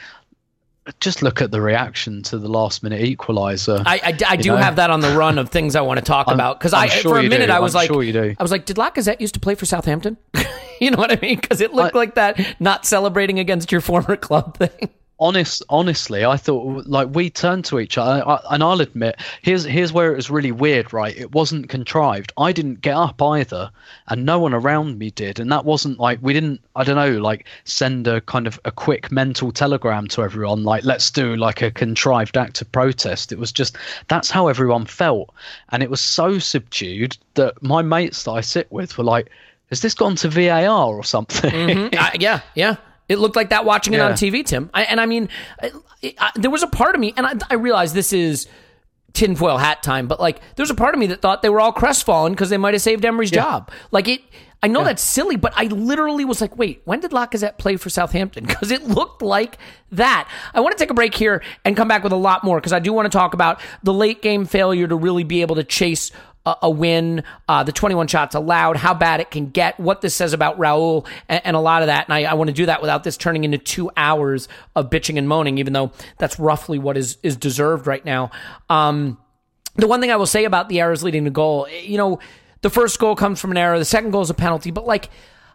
just look at the reaction to the last minute equalizer I, I, I do know? have that on the run of things I want to talk about because I'm sure for a minute do. I was I'm like sure you do. I was like, did Lacazette used to play for Southampton? you know what I mean? Because it looked like that not celebrating against your former club thing. Honest honestly i thought like we turned to each other I, and i'll admit here's here's where it was really weird right? It wasn't contrived. I didn't get up either and no one around me did and that wasn't like we didn't i don't know like send a kind of a quick mental telegram to everyone like let's do like a contrived act of protest. It was just that's how everyone felt and it was so subdued that my mates that i sit with were like has this gone to var or something? I, mm-hmm. uh, yeah, yeah. It looked like that watching it on TV, Tim. I, and I mean, I, I, there was a part of me, and I, I realize this is tinfoil hat time, but like, there's a part of me that thought they were all crestfallen because they might have saved Emery's job. Like it. I know that's silly, but I literally was like, wait, when did Lacazette play for Southampton? Because it looked like that. I want to take a break here and come back with a lot more because I do want to talk about the late game failure to really be able to chase a, win, uh, the 21 shots allowed, how bad it can get, what this says about Raul, and, and a lot of that. And I, I want to do that without this turning into two hours of bitching and moaning, even though that's roughly what is is deserved right now. Um, the one thing I will say about the errors leading to goal, you know, the first goal comes from an error, the second goal is a penalty, but like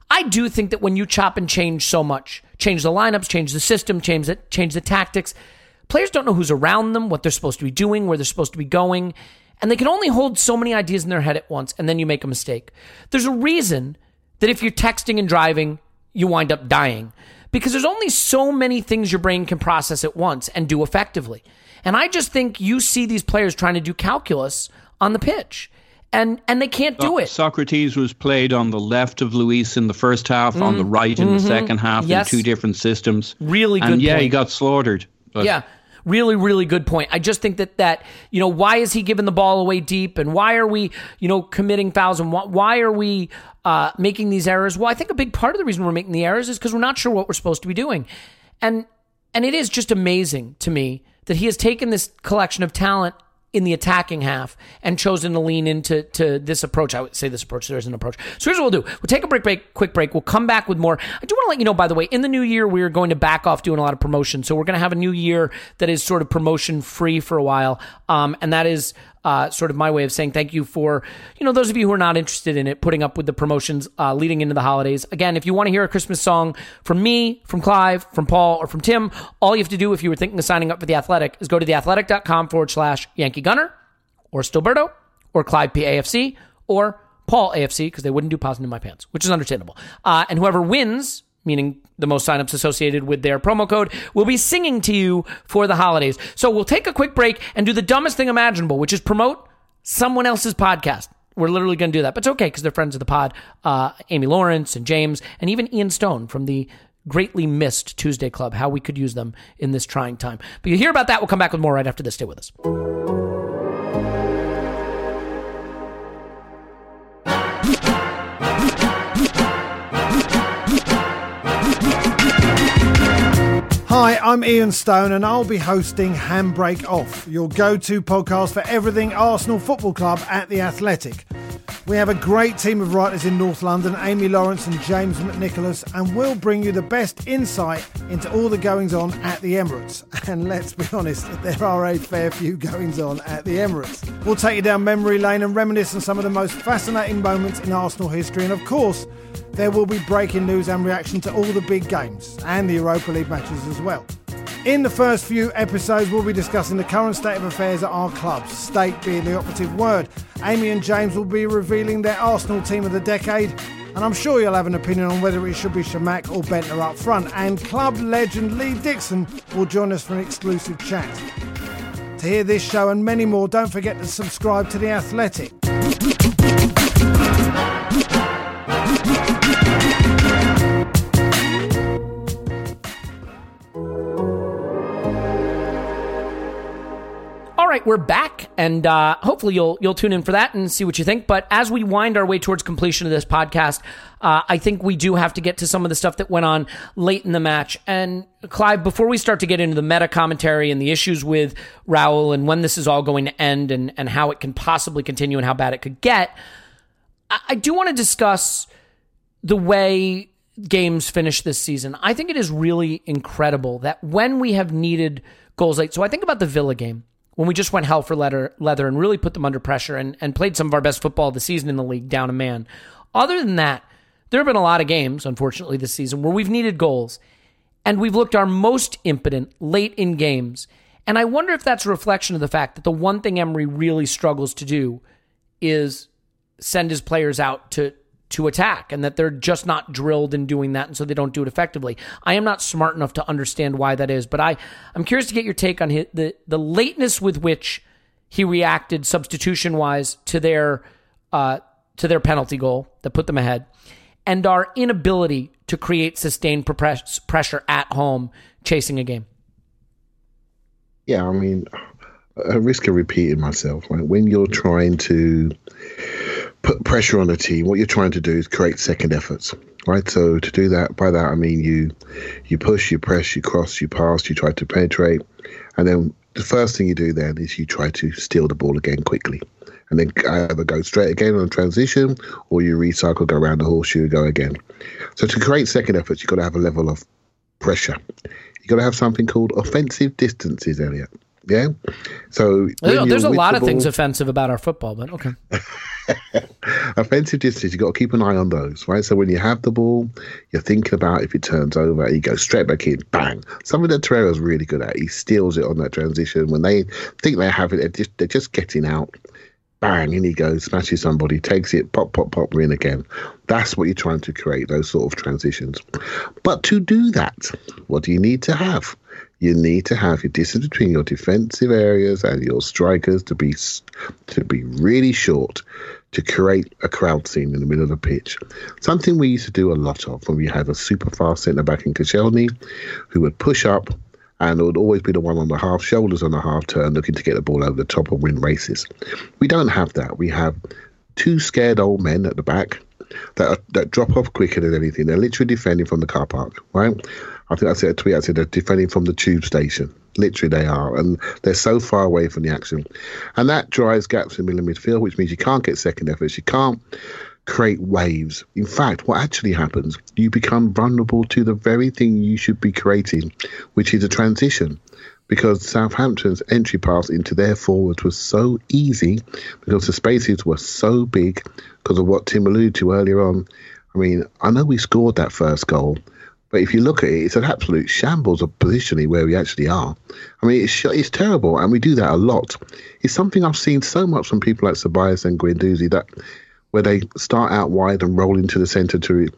I do think that when you chop and change so much, change the lineups, change the system, change the change the tactics, players don't know who's around them, what they're supposed to be doing, where they're supposed to be going, and they can only hold so many ideas in their head at once, and then you make a mistake. There's a reason that if you're texting and driving, you wind up dying because there's only so many things your brain can process at once and do effectively. And I just think you see these players trying to do calculus on the pitch. And and they can't do it. Sokratis was played on the left of Luis in the first half, on the right in the second half, Mm-hmm. Yes. in two different systems. Really and good yeah, he got slaughtered. But Yeah. Really, really good point. I just think that that you know why is he giving the ball away deep, and why are we you know committing fouls, and why, are we uh, making these errors? Well, I think a big part of the reason we're making the errors is because we're not sure what we're supposed to be doing, and and it is just amazing to me that he has taken this collection of talent in the attacking half and chosen to lean into to this approach. I would say this approach. There is an approach. So here's what we'll do. We'll take a break, break, quick break. We'll come back with more. I do want to let you know, by the way, in the new year, we are going to back off doing a lot of promotion. So we're going to have a new year that is sort of promotion free for a while. Um, and that is uh, sort of my way of saying thank you for, you know, those of you who are not interested in it, putting up with the promotions uh, leading into the holidays. Again, if you want to hear a Christmas song from me, from Clive, from Paul, or from Tim, all you have to do if you were thinking of signing up for The Athletic is go to theathletic.com forward slash Yankee Gunner or Stillberto, or Clyde PAFC, or Paul AFC, because they wouldn't do positive in my pants, which is understandable. Uh, and whoever wins, meaning the most signups associated with their promo code, will be singing to you for the holidays. So we'll take a quick break and do the dumbest thing imaginable, which is promote someone else's podcast. We're literally going to do that, but it's okay because they're friends of the pod. Uh, Amy Lawrence and James, and even Ian Stone from the greatly missed Tuesday Club. How we could use them in this trying time. But you hear about that. We'll come back with more right after this. Stay with us. Hi, I'm Ian Stone, and I'll be hosting Handbrake Off, your go to podcast for everything Arsenal Football Club at The Athletic. We have a great team of writers in North London, Amy Lawrence and James McNicholas, and we'll bring you the best insight into all the goings on at the Emirates. And let's be honest, there are a fair few goings on at the Emirates. We'll take you down memory lane and reminisce on some of the most fascinating moments in Arsenal history, and of course, there will be breaking news and reaction to all the big games and the Europa League matches as well. In the first few episodes, we'll be discussing the current state of affairs at our clubs, state being the operative word. Amy and James will be revealing their Arsenal team of the decade, and I'm sure you'll have an opinion on whether it should be Chamakh or Bendtner up front. And club legend Lee Dixon will join us for an exclusive chat. To hear this show and many more, don't forget to subscribe to The Athletic. Right, we're back, and uh, hopefully you'll you'll tune in for that and see what you think. But as we wind our way towards completion of this podcast, uh, I think we do have to get to some of the stuff that went on late in the match. And Clive, before we start to get into the meta commentary and the issues with Raul and when this is all going to end and and how it can possibly continue and how bad it could get, I, I do want to discuss the way games finish this season. I think it is really incredible that when we have needed goals late. So I think about the Villa game when we just went hell for leather, leather and really put them under pressure and, and played some of our best football of the season in the league down a man. Other than that, there have been a lot of games, unfortunately, this season where we've needed goals and we've looked our most impotent late in games. And I wonder if that's a reflection of the fact that the one thing Emery really struggles to do is send his players out to to attack and that they're just not drilled in doing that and so they don't do it effectively. I am not smart enough to understand why that is, but I I'm curious to get your take on his, the the lateness with which he reacted substitution wise to their uh to their penalty goal that put them ahead and our inability to create sustained pressure at home chasing a game. Yeah, I mean, a risk of repeating myself. Right? When you're trying to put pressure on a team, what you're trying to do is create second efforts, right? So to do that, by that I mean you you push, you press, you cross, you pass, you try to penetrate, and then the first thing you do then is you try to steal the ball again quickly. And then either go straight again on transition or you recycle, go around the horseshoe, go again. So to create second efforts, you've got to have a level of pressure. You've got to have something called offensive distances, Elliot. Yeah. So there's a lot of ball, things offensive about our football, but okay. offensive distance, you've got to keep an eye on those, right? So when you have the ball, you're thinking about if it turns over, you go straight back in, bang. Something that Torreira's really good at. He steals it on that transition. When they think they have it, they're just, they're just getting out. Bang, in he goes, smashes somebody, takes it, pop, pop, pop, we're in again. That's what you're trying to create, those sort of transitions. But to do that, what do you need to have? You need to have your distance between your defensive areas and your strikers to be to be really short to create a crowd scene in the middle of the pitch. Something we used to do a lot of when we had a super fast centre back in Koscielny who would push up and would always be the one on the half shoulders on the half turn looking to get the ball over the top and win races. We don't have that. We have two scared old men at the back that are, that drop off quicker than anything. They're literally defending from the car park, right? I think I said a tweet. I said they're defending from the tube station. Literally, they are, and they're so far away from the action, and that drives gaps in middle midfield, which means you can't get second efforts. You can't create waves. In fact, what actually happens, you become vulnerable to the very thing you should be creating, which is a transition. Because Southampton's entry pass into their forwards was so easy because the spaces were so big because of what Tim alluded to earlier on. I mean, I know we scored that first goal, but if you look at it, it's an absolute shambles of positioning where we actually are. I mean, it's, it's terrible, and we do that a lot. It's something I've seen so much from people like Ceballos and Guendouzi that where they start out wide and roll into the centre to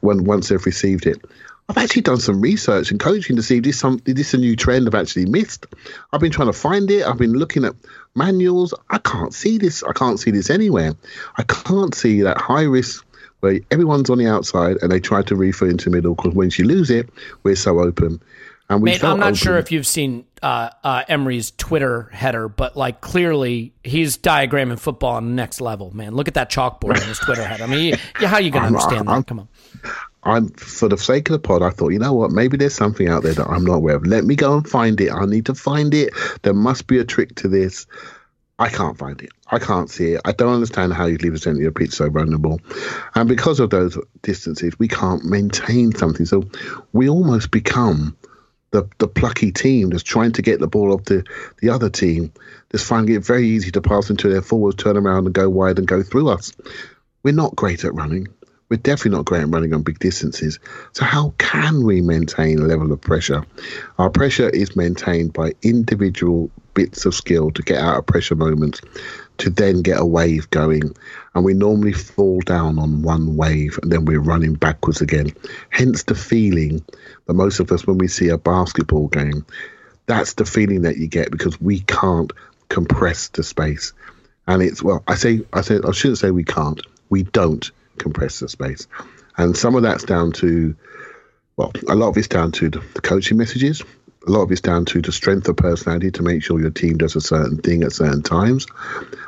when once they've received it. I've actually done some research and coaching to see if this some is this a new trend I've actually missed. I've been trying to find it. I've been looking at manuals. I can't see this. I can't see this anywhere. I can't see that high risk where everyone's on the outside and they try to refill into the middle because once you lose it, we're so open. And we Mate, I'm not open. sure if you've seen uh, uh, Emery's Twitter header, but like clearly he's diagramming football on the next level, man. Look at that chalkboard on his Twitter header. I mean, yeah, how are you gonna understand I'm- that? Come on. I'm for the sake of the pod. I thought, you know what? Maybe there's something out there that I'm not aware of. Let me go and find it. I need to find it. There must be a trick to this. I can't find it. I can't see it. I don't understand how you'd leave a centre of your pitch so vulnerable, and because of those distances, we can't maintain something. So we almost become the the plucky team that's trying to get the ball off the the other team. That's finding it very easy to pass into their forwards, turn around and go wide and go through us. We're not great at running. We're definitely not great at running on big distances. So how can we maintain a level of pressure? Our pressure is maintained by individual bits of skill to get out of pressure moments, to then get a wave going. And we normally fall down on one wave and then we're running backwards again. Hence the feeling that most of us, when we see a basketball game, that's the feeling that you get because we can't compress the space. And it's well, I say, I say, I shouldn't say we can't. We don't compress the space, and some of that's down to, well, a lot of it's down to the, coaching messages. A lot of it's down to the strength of personality to make sure your team does a certain thing at certain times.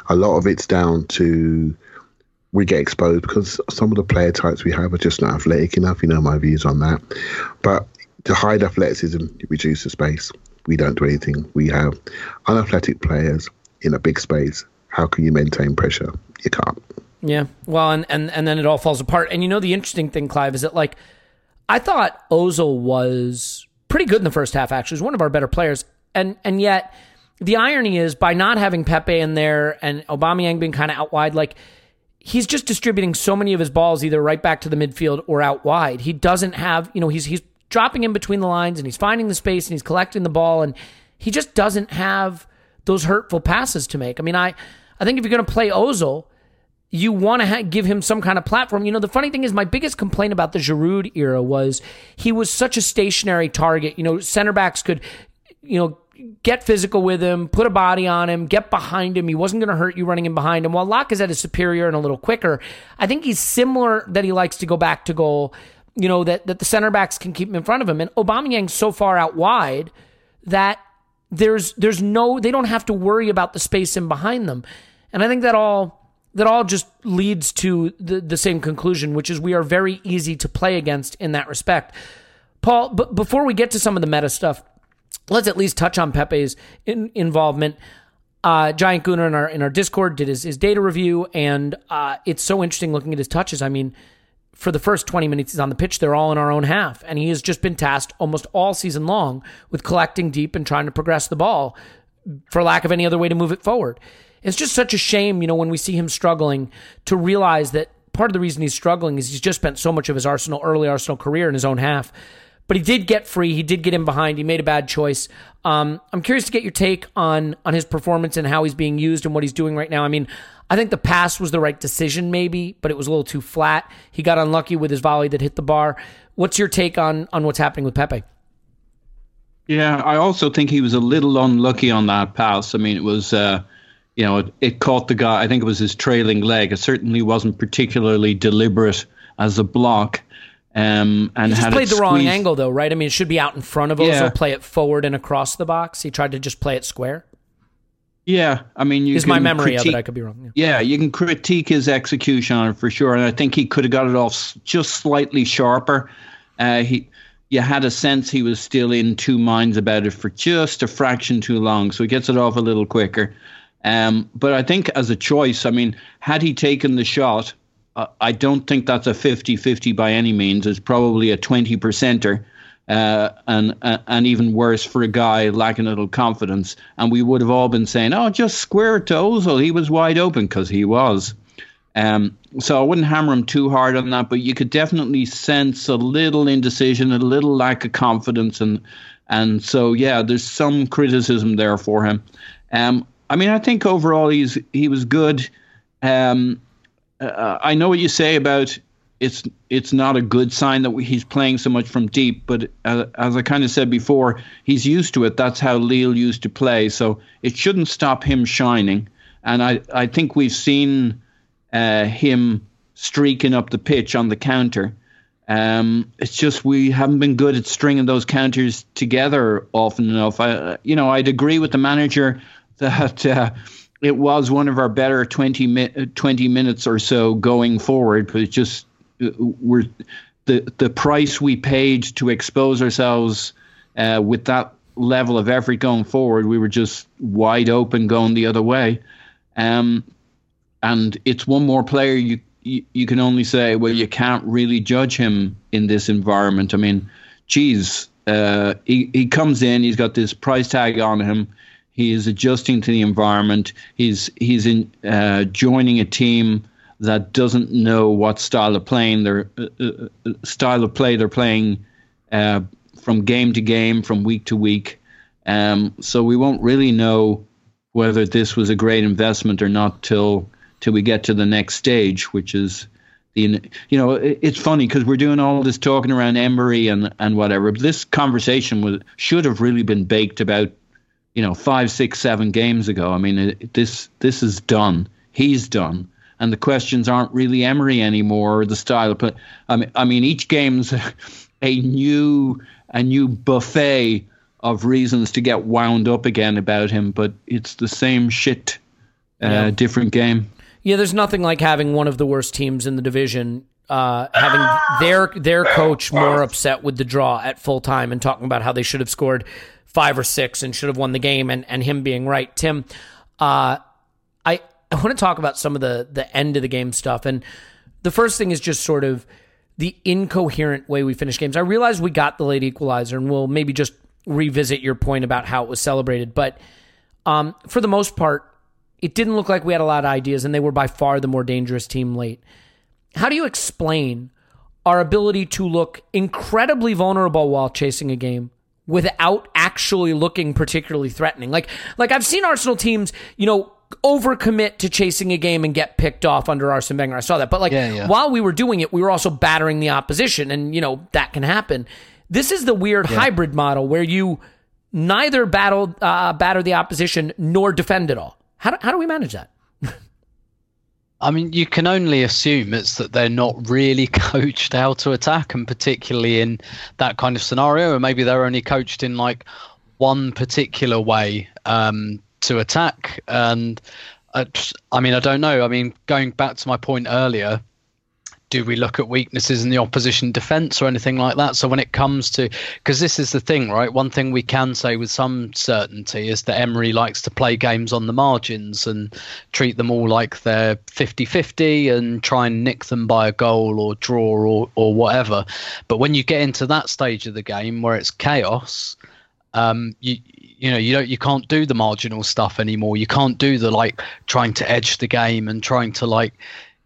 A lot of it's down to we get exposed because some of the player types we have are just not athletic enough. You know my views on that. But to hide athleticism, reduce the space. We don't do anything. We have unathletic players in a big space. How can you maintain pressure? You can't. Yeah. Well, and, and and then it all falls apart. And you know the interesting thing, Clive, is that like I thought Ozil was pretty good in the first half. Actually, he was one of our better players, and and yet the irony is by not having Pepe in there and Aubameyang being kind of out wide, like he's just distributing so many of his balls either right back to the midfield or out wide. He doesn't have, you know, he's he's dropping in between the lines and he's finding the space and he's collecting the ball and he just doesn't have those hurtful passes to make. I mean, I I think if you're going to play Ozil, you want to ha- give him some kind of platform. You know, the funny thing is, my biggest complaint about the Giroud era was he was such a stationary target. You know, center backs could, you know, get physical with him, put a body on him, get behind him. He wasn't going to hurt you running in behind him. While Lacazette is superior and a little quicker, I think he's similar that he likes to go back to goal. You know that that the center backs can keep him in front of him, and Aubameyang's so far out wide that there's there's no they don't have to worry about the space in behind them, and I think that all that all just leads to the, the same conclusion, which is we are very easy to play against in that respect. Paul, but before we get to some of the meta stuff, let's at least touch on Pepe's in, involvement. Uh, Giant Gunner in our in our Discord did his, his data review, and uh, it's so interesting looking at his touches. I mean, for the first 20 minutes he's on the pitch, they're all in our own half. And he has just been tasked almost all season long with collecting deep and trying to progress the ball for lack of any other way to move it forward. It's just such a shame, you know, when we see him struggling to realize that part of the reason he's struggling is he's just spent so much of his Arsenal early Arsenal career in his own half. But he did get free. He did get in behind. He made a bad choice. Um, I'm curious to get your take on on his performance and how he's being used and what he's doing right now. I mean, I think the pass was the right decision, maybe, but it was a little too flat. He got unlucky with his volley that hit the bar. What's your take on on what's happening with Pepe? Yeah, I also think he was a little unlucky on that pass. I mean, it was, uh, you know, it, it caught the guy. I think it was his trailing leg. It certainly wasn't particularly deliberate as a block. Um, and He just had played the wrong angle, though, right? I mean, it should be out in front of Ozil, Yeah. play it forward and across the box. He tried to just play it square. Yeah, I mean, you Is my can memory of it. I could be wrong. Yeah. Yeah, you can critique his execution on it for sure, and I think he could have got it off just slightly sharper. Uh, he, you had a sense he was still in two minds about it for just a fraction too long, so he gets it off a little quicker. Um, but I think as a choice, I mean, had he taken the shot, uh, I don't think that's a 50-50 by any means. It's probably a twenty percenter. Uh, and uh, and even worse for a guy lacking a little confidence. And we would have all been saying, "Oh, just square it to Ozil. He was wide open because he was." Um, so I wouldn't hammer him too hard on that, but you could definitely sense a little indecision, a little lack of confidence, and and so yeah, there's some criticism there for him. Um, I mean, I think overall he's he was good. Um, uh, I know what you say about it's it's not a good sign that he's playing so much from deep. But uh, as I kind of said before, he's used to it. That's how Lille used to play. So it shouldn't stop him shining. And I, I think we've seen uh, him streaking up the pitch on the counter. Um, it's just we haven't been good at stringing those counters together often enough. I, you know, I'd agree with the manager that uh, it was one of our better 20, mi- 20 minutes or so going forward, but it just uh, we're the the price we paid to expose ourselves uh, with that level of effort going forward, we were just wide open going the other way. Um, and it's one more player you, you, you can only say, well, you can't really judge him in this environment. I mean, geez, uh, he he comes in, he's got this price tag on him. He is adjusting to the environment. He's he's in uh, joining a team that doesn't know what style of playing their uh, uh, uh, style of play they're playing uh, from game to game, from week to week. Um, so we won't really know whether this was a great investment or not till till we get to the next stage, which is the you know it, it's funny because we're doing all this talking around Emery and and whatever. This conversation was should have really been baked about you know five, six, seven games ago. I mean it, this this is done. He's done and the questions aren't really Emery anymore the style of play. I mean, I mean each game's a new a new buffet of reasons to get wound up again about him, but it's the same shit, uh, yeah. different game. Yeah, there's nothing like having one of the worst teams in the division uh, having their their coach more upset with the draw at full time and talking about how they should have scored five or six and should have won the game and, and him being right. Tim, uh, I I want to talk about some of the the end of the game stuff. And the first thing is just sort of the incoherent way we finish games. I realize we got the late equalizer, and we'll maybe just revisit your point about how it was celebrated. But um, for the most part, it didn't look like we had a lot of ideas, and they were by far the more dangerous team late. How do you explain our ability to look incredibly vulnerable while chasing a game? Without actually looking particularly threatening. Like like I've seen Arsenal teams, you know, overcommit to chasing a game and get picked off under Arsene Wenger. I saw that. But like yeah, yeah. while we were doing it, we were also battering the opposition and you know, that can happen. This is the weird yeah. hybrid model where you neither battle uh, batter the opposition nor defend at all. How do, how do we manage that? I mean, you can only assume it's that they're not really coached how to attack, and particularly in that kind of scenario, or maybe they're only coached in like one particular way um, to attack. And I, I mean, I don't know. I mean, going back to my point earlier, do we look at weaknesses in the opposition defense or anything like that? So when it comes to, because this is the thing, right? One thing we can say with some certainty is that Emery likes to play games on the margins and treat them all like they're 50 50 and try and nick them by a goal or draw or, or whatever. But when you get into that stage of the game where it's chaos, um, you you know you don't you can't do the marginal stuff anymore. You can't do the like trying to edge the game and trying to like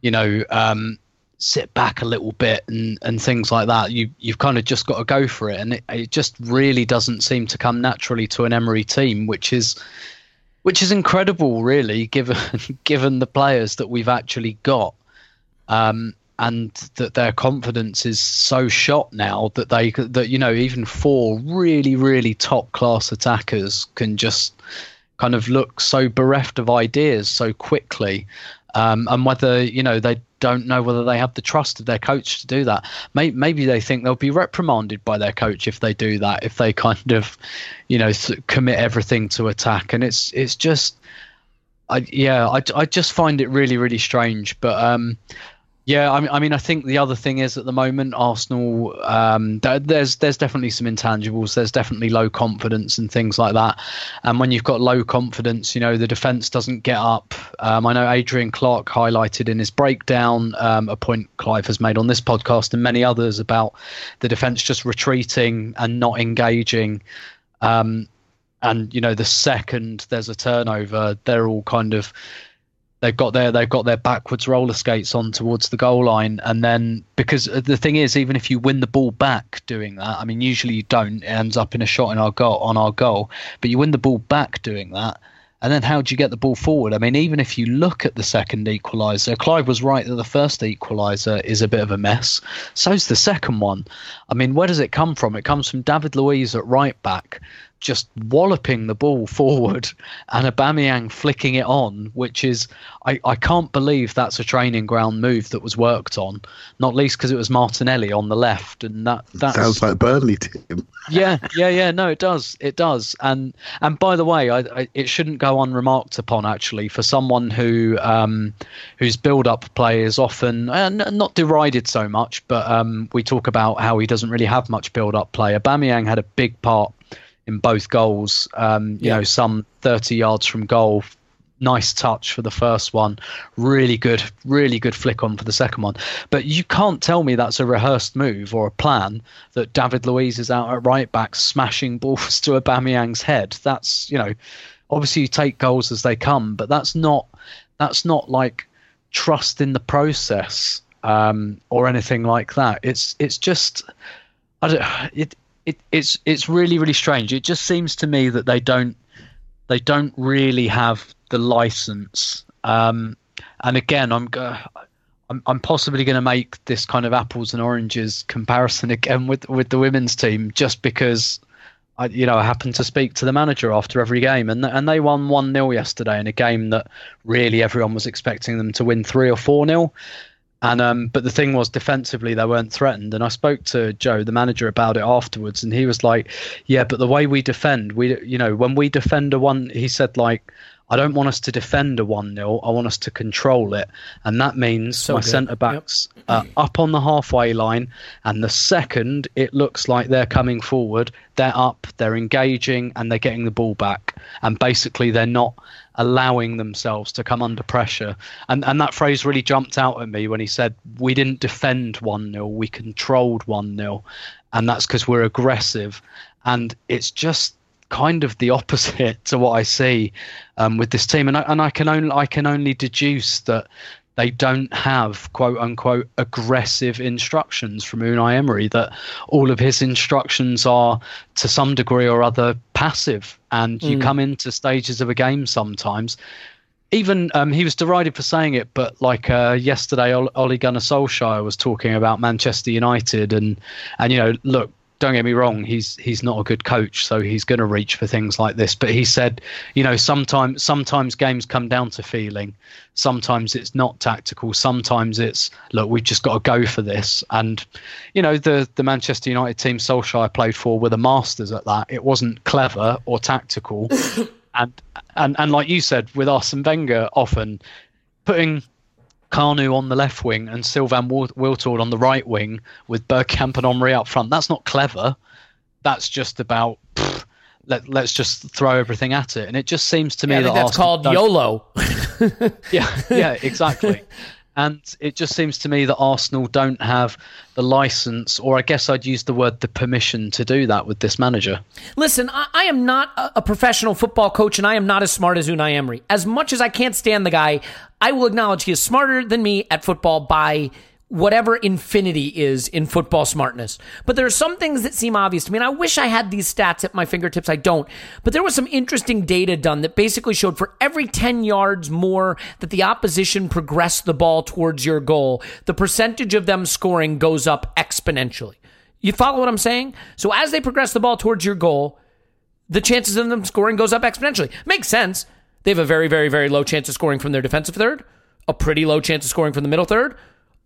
you know um, sit back a little bit and and things like that. You you've kind of just got to go for it, and it, it just really doesn't seem to come naturally to an Emery team, which is which is incredible, really, given given the players that we've actually got. Um, and that their confidence is so shot now that they that you know even four really really top class attackers can just kind of look so bereft of ideas so quickly um, and whether you know they don't know whether they have the trust of their coach to do that maybe, maybe they think they'll be reprimanded by their coach if they do that if they kind of you know commit everything to attack and it's it's just I, yeah, I, I just find it really, really strange. But um, yeah, I mean, I mean, I think the other thing is at the moment Arsenal, um, there's there's definitely some intangibles. There's definitely low confidence and things like that. And when you've got low confidence, you know, the defence doesn't get up. Um, I know Adrian Clarke highlighted in his breakdown um, a point Clive has made on this podcast and many others about the defence just retreating and not engaging. Um, and you know, the second there's a turnover, they're all kind of they've got their they've got their backwards roller skates on towards the goal line and then because uh, the thing is even if you win the ball back doing that i mean usually you don't it ends up in a shot in our goal on our goal but you win the ball back doing that And then how do you get the ball forward? I mean, even if you look at the second equaliser, Clive was right that the first equaliser is a bit of a mess. So's the second one. I mean, where does it come from? It comes from David Luiz at right back, just walloping the ball forward and Aubameyang flicking it on, which is I, I can't believe that's a training ground move that was worked on, not least because it was Martinelli on the left, and that that sounds like Burnley team. yeah, yeah, yeah. No, it does, it does. And and by the way, I, I, it shouldn't go unremarked upon actually for someone who um, whose build-up play is often uh, not derided so much, but um, we talk about how he doesn't really have much build-up play. Aubameyang had a big part in both goals. Um, you yeah. know, some 30 yards from goal. Nice touch for the first one. Really good, really good flick on for the second one. But you can't tell me that's a rehearsed move or a plan that David Luiz is out at right back smashing balls to Aubameyang's head. That's, you know, obviously you take goals as they come, but that's not that's not like trust in the process um, or anything like that. It's it's just I don't, it it, it's it's really really strange. It just seems to me that they don't they don't really have the license. Um, and again, I'm I'm, I'm possibly going to make this kind of apples and oranges comparison again with with the women's team, just because I you know I happened to speak to the manager after every game, and and they won one 0 yesterday in a game that really everyone was expecting them to win three or four 0 and um, but the thing was, defensively they weren't threatened. And I spoke to Joe, the manager, about it afterwards, and he was like, "Yeah, but the way we defend, we, you know, when we defend a one, he said like." I don't want us to defend a 1 0. I want us to control it. And that means so my centre backs yep. are up on the halfway line. And the second it looks like they're coming forward, they're up, they're engaging, and they're getting the ball back. And basically, they're not allowing themselves to come under pressure. And and that phrase really jumped out at me when he said we didn't defend 1-0, we controlled 1-0. And that's because we're aggressive. And it's just kind of the opposite to what I see um, with this team. And I, and I can only I can only deduce that they don't have quote unquote aggressive instructions from Unai Emery, that all of his instructions are to some degree or other passive. And you mm. come into stages of a game sometimes. Even um, he was derided for saying it, but like uh, yesterday, Ole Gunnar Solskjaer was talking about Manchester United, and and you know, look, don't get me wrong, he's he's not a good coach, so he's going to reach for things like this. But he said, you know, sometimes sometimes games come down to feeling. Sometimes it's not tactical. Sometimes it's look, we've just got to go for this. And you know, the the Manchester United team Solskjaer played for were the masters at that. It wasn't clever or tactical. and and and like you said, with Arsene Wenger, often putting Kanu on the left wing and Sylvain Wiltord on the right wing with Bergkamp and Henry up front. That's not clever. That's just about pff, let let's just throw everything at it. And it just seems to me yeah, that that's Arsenal called YOLO. yeah, yeah, exactly. And it just seems to me that Arsenal don't have the license, or I guess I'd use the word the permission to do that with this manager. Listen, I, I am not a, a professional football coach, and I am not as smart as Unai Emery. As much as I can't stand the guy, I will acknowledge he is smarter than me at football by whatever infinity is in football smartness. But there are some things that seem obvious to me, and I wish I had these stats at my fingertips. I don't. But there was some interesting data done that basically showed for every 10 yards more that the opposition progressed the ball towards your goal, the percentage of them scoring goes up exponentially. You follow what I'm saying? So as they progress the ball towards your goal, the chances of them scoring goes up exponentially. Makes sense. They have a very, very, very low chance of scoring from their defensive third, a pretty low chance of scoring from the middle third,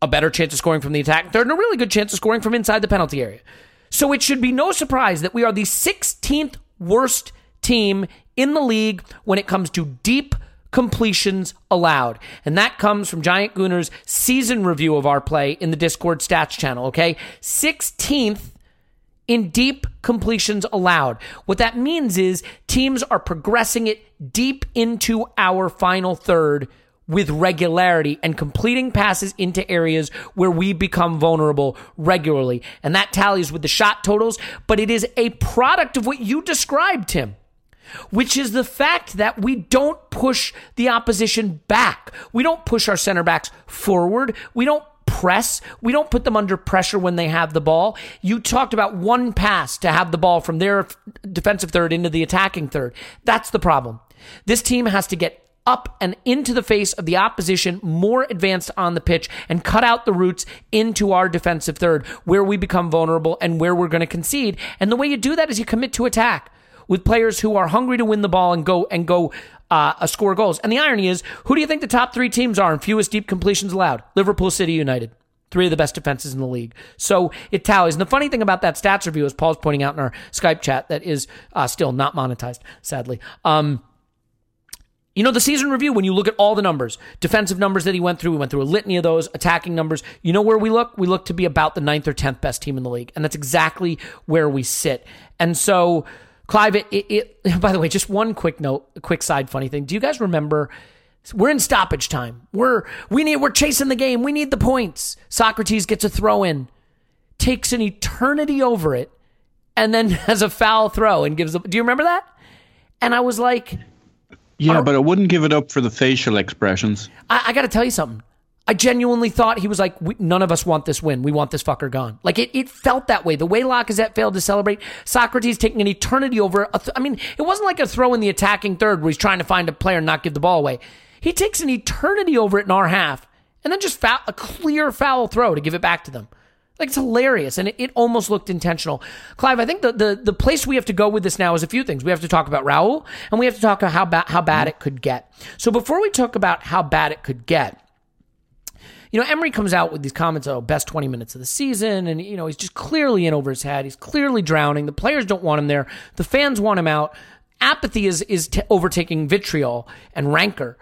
a better chance of scoring from the attack third, and a really good chance of scoring from inside the penalty area. So it should be no surprise that we are the 16th worst team in the league when it comes to deep completions allowed. And that comes from Giant Gooner's season review of our play in the Discord stats channel, okay? 16th in deep completions allowed. What that means is teams are progressing it deep into our final third with regularity and completing passes into areas where we become vulnerable regularly. And that tallies with the shot totals, but it is a product of what you described, Tim, which is the fact that we don't push the opposition back. We don't push our center backs forward. We don't press. We don't put them under pressure when they have the ball. You talked about one pass to have the ball from their defensive third into the attacking third. That's the problem. This team has to get up and into the face of the opposition, more advanced on the pitch, and cut out the routes into our defensive third where we become vulnerable and where we're going to concede. And the way you do that is you commit to attack with players who are hungry to win the ball and go and go uh, score goals. And the irony is, who do you think the top three teams are in fewest deep completions allowed? Liverpool City United. Three of the best defenses in the league. So it tallies. And the funny thing about that stats review, as Paul's pointing out in our Skype chat, that is uh, still not monetized, sadly. Um, you know, the season review, when you look at all the numbers, defensive numbers that he went through, we went through a litany of those, attacking numbers. You know where we look? We look to be about the ninth or 10th best team in the league. And that's exactly where we sit. And so, Clive, it, it, it by the way, just one quick note, quick side funny thing. Do you guys remember? We're in stoppage time. We're we need we're chasing the game. We need the points. Sokratis gets a throw in, takes an eternity over it, and then has a foul throw and gives. up. do you remember that? And I was like, Yeah, but I wouldn't give it up for the facial expressions. I, I got to tell you something. I genuinely thought he was like, we, none of us want this win. We want this fucker gone. Like it, it felt that way. The way Lacazette failed to celebrate, Sokratis taking an eternity over. A th- I mean, it wasn't like a throw in the attacking third where he's trying to find a player and not give the ball away. He takes an eternity over it in our half and then just foul, a clear foul throw to give it back to them. Like it's hilarious, and it, it almost looked intentional. Clive, I think the, the the place we have to go with this now is a few things. We have to talk about Raul, and we have to talk about how bad how bad it could get. So before we talk about how bad it could get, you know, Emery comes out with these comments, oh, best 20 minutes of the season. And, you know, he's just clearly in over his head. He's clearly drowning. The players don't want him there. The fans want him out. Apathy is, is t- overtaking vitriol and rancor.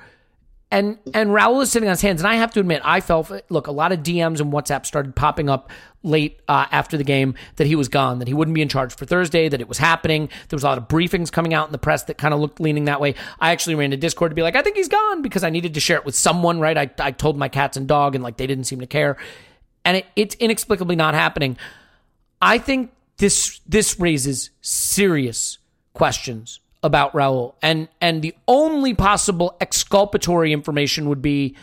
And and Raul is sitting on his hands. And I have to admit, I felt look, a lot of DMs and WhatsApp started popping up late uh, after the game that he was gone, that he wouldn't be in charge for Thursday, that it was happening. There was a lot of briefings coming out in the press that kind of looked leaning that way. I actually ran to Discord to be like, I think he's gone because I needed to share it with someone, right? I, I told my cats and dog, and like they didn't seem to care. And it, it's inexplicably not happening. I think this this raises serious questions about Raul. And and the only possible exculpatory information would be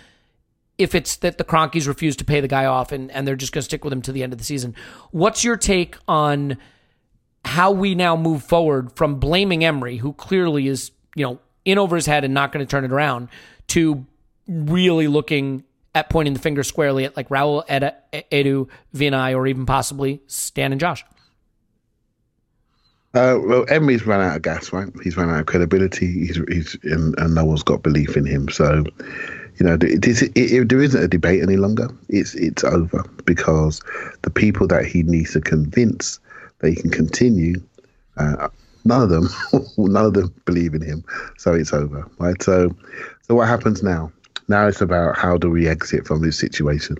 if it's that the Kroenkes refuse to pay the guy off and, and they're just going to stick with him to the end of the season. What's your take on how we now move forward from blaming Emery, who clearly is, you know, in over his head and not going to turn it around, to really looking at pointing the finger squarely at like Raul, Edu, Vinai, or even possibly Stan and Josh? Uh, well, Emery's run out of gas, right? He's run out of credibility. He's, he's and, and no one's got belief in him. So, you know, it, it, there isn't a debate any longer. It's it's over because the people that he needs to convince that he can continue, uh, none of them, none of them believe in him. So it's over, right? So, so what happens now? Now it's about how do we exit from this situation?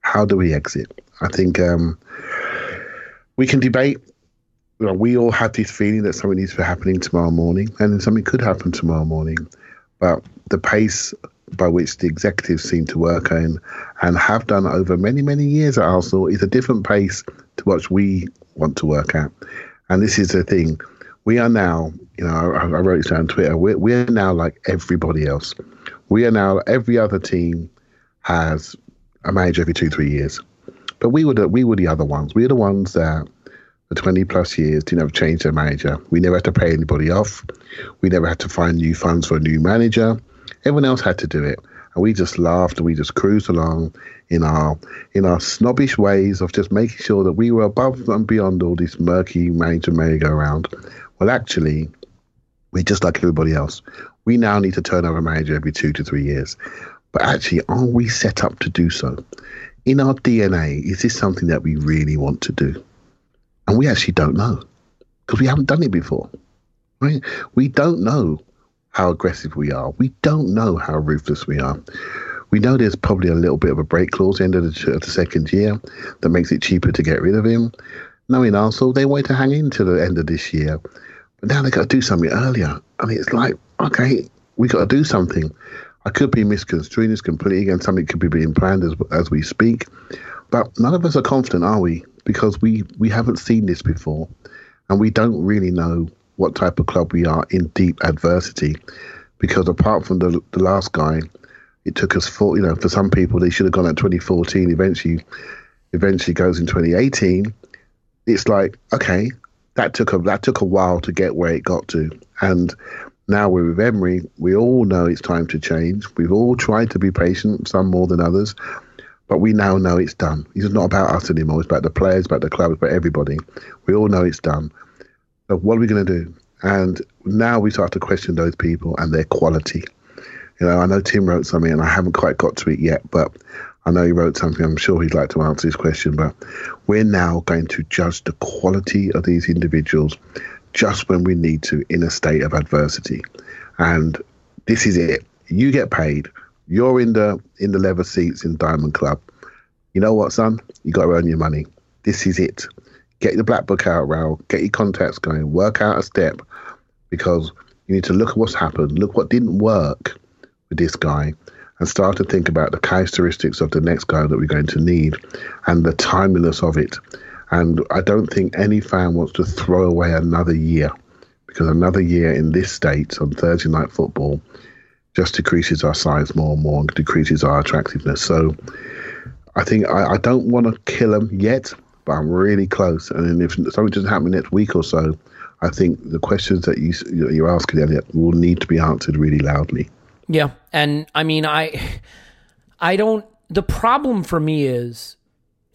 How do we exit? I think um, we can debate you know, we all had this feeling that something needs to be happening tomorrow morning, and then something could happen tomorrow morning. But the pace by which the executives seem to work and and have done over many many years at Arsenal is a different pace to what we want to work at. And this is the thing: we are now, you know, I, I wrote it down on Twitter. We're we're now like everybody else. We are now every other team has a manager every two three years, but we were the, we were the other ones. We are the ones that for 20 plus years didn't have to change their manager. We never had to pay anybody off. We never had to find new funds for a new manager. Everyone else had to do it. And we just laughed and we just cruised along in our in our snobbish ways of just making sure that we were above and beyond all this murky manager merry-go-round. Well, actually, we're just like everybody else. We now need to turn over a manager every two to three years. But actually, are we set up to do so? In our DNA, is this something that we really want to do? And we actually don't know because we haven't done it before. Right? We don't know how aggressive we are. We don't know how ruthless we are. We know there's probably a little bit of a break clause end of the, of the second year that makes it cheaper to get rid of him. Knowing also they wait to hang in to the end of this year. But now they've got to do something earlier. I mean, it's like, okay, we've got to do something. I could be misconstruing this completely, and something could be being planned as as we speak. But none of us are confident, are we? Because we we haven't seen this before, and we don't really know what type of club we are in deep adversity. Because apart from the the last guy, it took us four. You know, for some people, they should have gone at 2014. Eventually, eventually goes in 2018. It's like okay, that took a that took a while to get where it got to, and Now we're with Emery. We all know it's time to change. We've all tried to be patient, some more than others, but we now know it's done. It's not about us anymore. It's about the players, about the club, about everybody. We all know it's done. So what are we going to do? And now we start to question those people and their quality. You know, I know Tim wrote something and I haven't quite got to it yet, but I know he wrote something. I'm sure he'd like to answer this question, but we're now going to judge the quality of these individuals just when we need to in a state of adversity. And this is it. You get paid. You're in the in the leather seats in Diamond Club. You know what, son? You got to earn your money. This is it. Get the black book out, Raul. Get your contacts going. Work out a step because you need to look at what's happened. Look what didn't work with this guy and start to think about the characteristics of the next guy that we're going to need and the timeliness of it. And I don't think any fan wants to throw away another year because another year in this state on Thursday night football just decreases our size more and more and decreases our attractiveness. So I think I, I don't want to kill them yet, but I'm really close. And if something doesn't happen next week or so, I think the questions that you, you're asking, Elliot, will need to be answered really loudly. Yeah, and I mean, I, I don't. The problem for me is,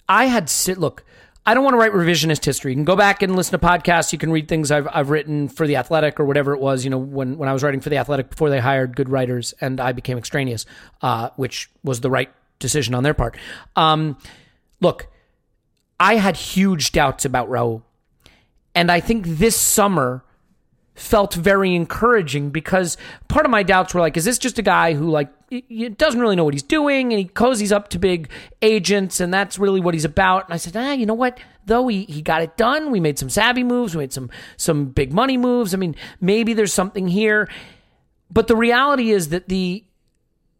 I had sit. Look, I don't want to write revisionist history. You can go back and listen to podcasts. You can read things I've I've written for the Athletic or whatever it was. You know, when when I was writing for the Athletic before they hired good writers and I became extraneous, uh, which was the right decision on their part. Um, look, I had huge doubts about Raul, and I think this summer felt very encouraging because part of my doubts were like, is this just a guy who like doesn't really know what he's doing and he cozies up to big agents and that's really what he's about? And I said, ah, you know what? Though he, he got it done. We made some savvy moves. We made some some big money moves. I mean, maybe there's something here. But the reality is that the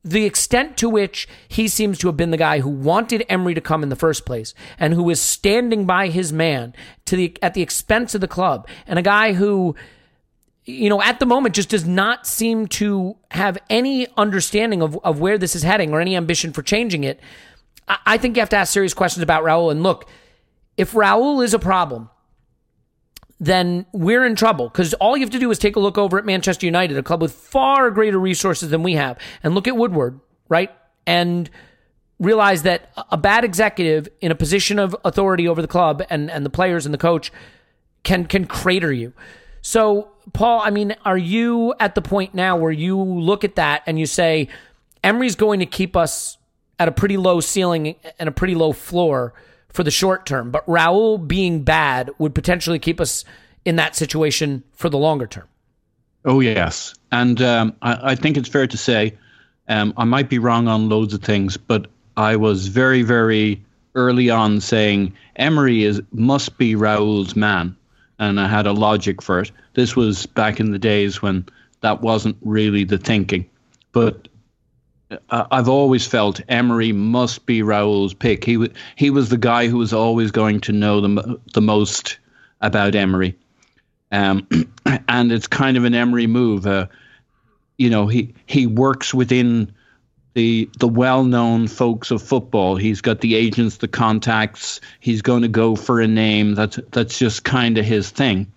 the extent to which he seems to have been the guy who wanted Emery to come in the first place and who was standing by his man to the at the expense of the club and a guy who you know, at the moment just does not seem to have any understanding of, of where this is heading or any ambition for changing it. I, I think you have to ask serious questions about Raul. And look, if Raul is a problem, then we're in trouble because all you have to do is take a look over at Manchester United, a club with far greater resources than we have, and look at Woodward, right? And realize that a bad executive in a position of authority over the club and, and the players and the coach can can crater you. So, Paul, I mean, are you at the point now where you look at that and you say, Emery's going to keep us at a pretty low ceiling and a pretty low floor for the short term, but Raul being bad would potentially keep us in that situation for the longer term? Oh, yes. And um, I, I, think it's fair to say um, I might be wrong on loads of things, but I was very, very early on saying Emery is must be Raul's man and I had a logic for it. This was back in the days when that wasn't really the thinking. But I've always felt Emery must be Raul's pick. He w- he was the guy who was always going to know the the most about Emery, um, and it's kind of an Emery move. Uh, you know, he he works within the the well-known folks of football. He's got the agents, the contacts. He's going to go for a name. That's that's just kind of his thing.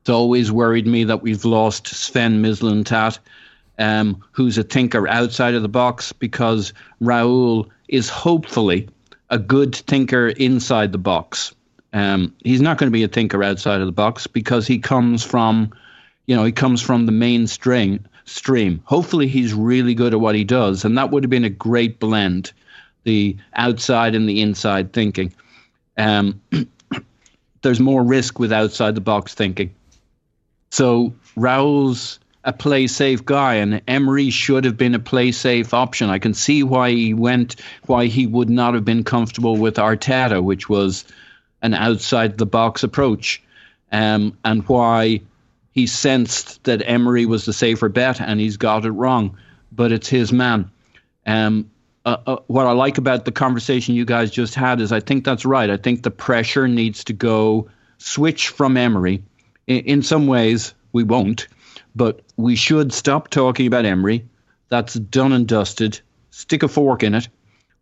It's always worried me that we've lost Sven Mislintat, um, who's a thinker outside of the box, because Raul is hopefully a good thinker inside the box. Um, he's not going to be a thinker outside of the box because he comes from, you know, he comes from the mainstream stream. Hopefully, he's really good at what he does, and that would have been a great blend, the outside and the inside thinking. Um, there's more risk with outside the box thinking. So Raul's a play safe guy, and Emery should have been a play safe option. I can see why he went, why he would not have been comfortable with Arteta, which was an outside the box approach, um, and why he sensed that Emery was the safer bet and he's got it wrong, but it's his man. Um, uh, uh, what I like about the conversation you guys just had is I think that's right. I think the pressure needs to go switch from Emery. In, in some ways, we won't, but we should stop talking about Emery. That's done and dusted. Stick a fork in it.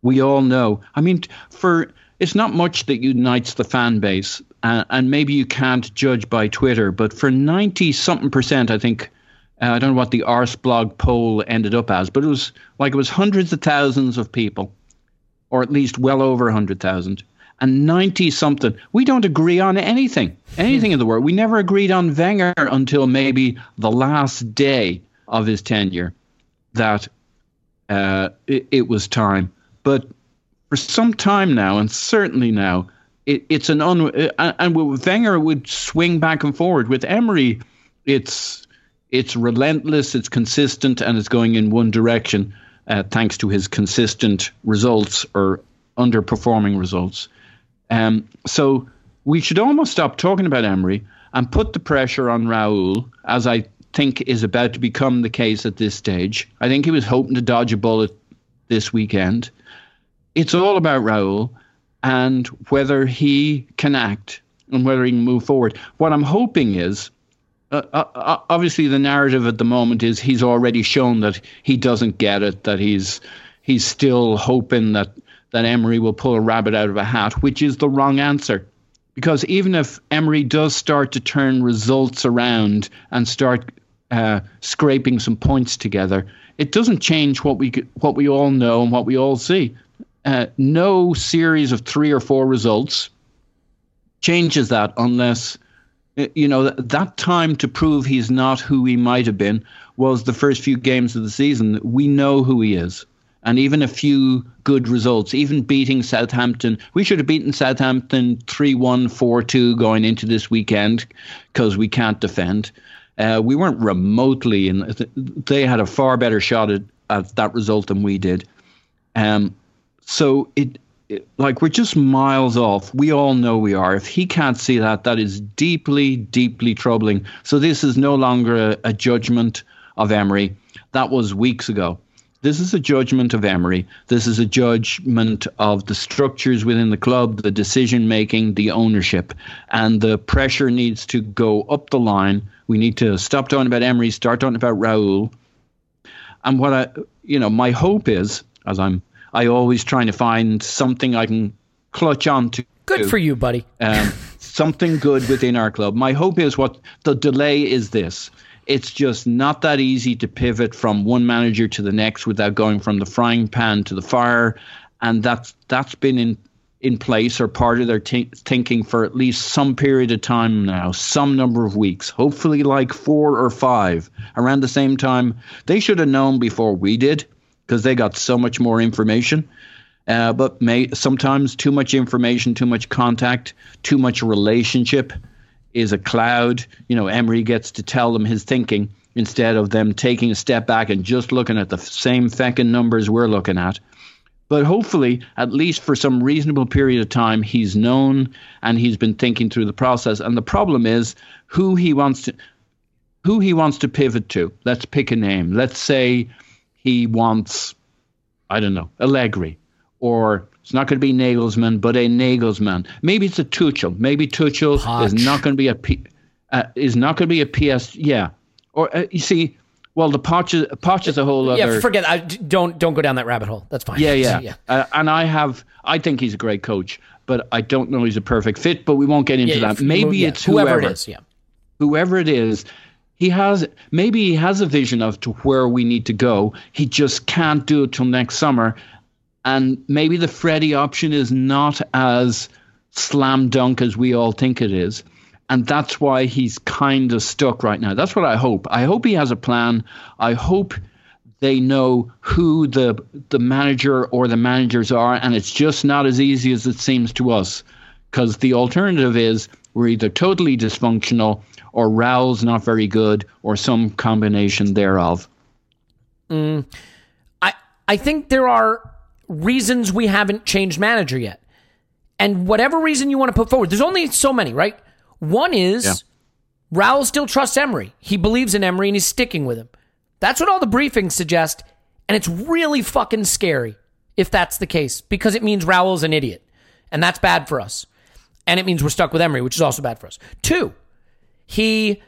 We all know. I mean, for it's not much that unites the fan base uh, and maybe you can't judge by Twitter, but for 90 something percent, I think Uh, I don't know what the Arseblog poll ended up as, but it was like it was hundreds of thousands of people, or at least well over 100,000, and 90 something. We don't agree on anything, anything in the world. We never agreed on Wenger until maybe the last day of his tenure that uh, it, it was time. But for some time now, and certainly now, it, it's an un. Uh, and Wenger would swing back and forward. With Emery, it's it's relentless, it's consistent, and it's going in one direction, uh, thanks to his consistent results or underperforming results. Um, so we should almost stop talking about Emery and put the pressure on Raul, as I think is about to become the case at this stage. I think he was hoping to dodge a bullet this weekend. It's all about Raul and whether he can act and whether he can move forward. What I'm hoping is uh, uh, uh, obviously the narrative at the moment is he's already shown that he doesn't get it, that he's he's still hoping that that Emery will pull a rabbit out of a hat, which is the wrong answer. Because even if Emery does start to turn results around and start uh, scraping some points together, it doesn't change what we what we all know and what we all see. Uh, no series of three or four results changes that unless you know, that time to prove he's not who he might have been was the first few games of the season. We know who he is. And even a few good results, even beating Southampton. We should have beaten Southampton 3 1, 4 2 going into this weekend because we can't defend. Uh, we weren't remotely, and they had a far better shot at, at that result than we did. Um, so it like we're just miles off. We all know we are. If he can't see that, that is deeply, deeply troubling. So this is no longer a, a judgment of Emery. That was weeks ago. This is a judgment of Emery. This is a judgment of the structures within the club, the decision making, the ownership. And the pressure needs to go up the line. We need to stop talking about Emery, start talking about Raul. And what I, you know, my hope is, as I'm I always trying to find something I can clutch on to. Good for you, buddy. Um, something good within our club. My hope is what the delay is this. It's just not that easy to pivot from one manager to the next without going from the frying pan to the fire, and that's that's been in in place or part of their t- thinking for at least some period of time now, some number of weeks, hopefully like four or five, around the same time. They should have known before we did because they got so much more information. Uh, but may, sometimes too much information, too much contact, too much relationship is a cloud. You know, Emery gets to tell them his thinking instead of them taking a step back and just looking at the same feckin' numbers we're looking at. But hopefully, at least for some reasonable period of time, he's known and he's been thinking through the process. And the problem is who he wants to who he wants to pivot to. Let's pick a name. Let's say he wants, I don't know, Allegri, or it's not going to be Nagelsmann, but a Nagelsmann. Maybe it's a Tuchel. Maybe Tuchel Poch. is not going to be a P, uh, is not going to be a PS. Yeah, or uh, you see. Well, the Poch is, Poch is a whole other. Yeah, forget. I, don't don't go down that rabbit hole. That's fine. Yeah, yeah. yeah. Uh, and I have. I think he's a great coach, but I don't know he's a perfect fit. But we won't get into yeah, that. Maybe yeah, it's whoever, whoever it is. Yeah. Whoever it is, he has maybe he has a vision of to where we need to go. He just can't do it till next summer, and maybe the Freddie option is not as slam dunk as we all think it is. And that's why he's kind of stuck right now. That's what I hope. I hope he has a plan. I hope they know who the the manager or the managers are, and it's just not as easy as it seems to us. Because the alternative is we're either totally dysfunctional or Raul's not very good, or some combination thereof? Mm, I I think there are reasons we haven't changed manager yet, and whatever reason you want to put forward, there's only so many, right? One is yeah. Raul still trusts Emery. He believes in Emery and he's sticking with him. That's what all the briefings suggest, and it's really fucking scary if that's the case because it means Raul's an idiot, and that's bad for us. And it means we're stuck with Emery, which is also bad for us. Two, he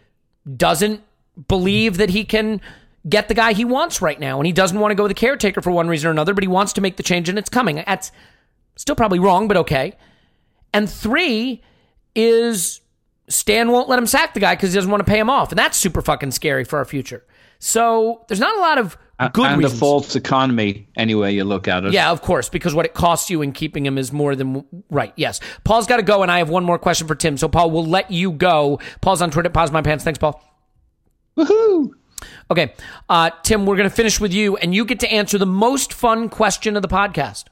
doesn't believe that he can get the guy he wants right now. And he doesn't want to go with the caretaker for one reason or another, but he wants to make the change and it's coming. That's still probably wrong, but okay. And three is Stan won't let him sack the guy because he doesn't want to pay him off. And that's super fucking scary for our future. So there's not a lot of good and reasons. the false economy, anyway you look at it. Yeah, of course, because what it costs you in keeping him is more than right. Yes, Paul's got to go, and I have one more question for Tim. So Paul, we'll let you go. Paul's on Twitter. Pause my pants. Thanks, Paul. Woohoo! Okay, uh, Tim, we're going to finish with you, and you get to answer the most fun question of the podcast.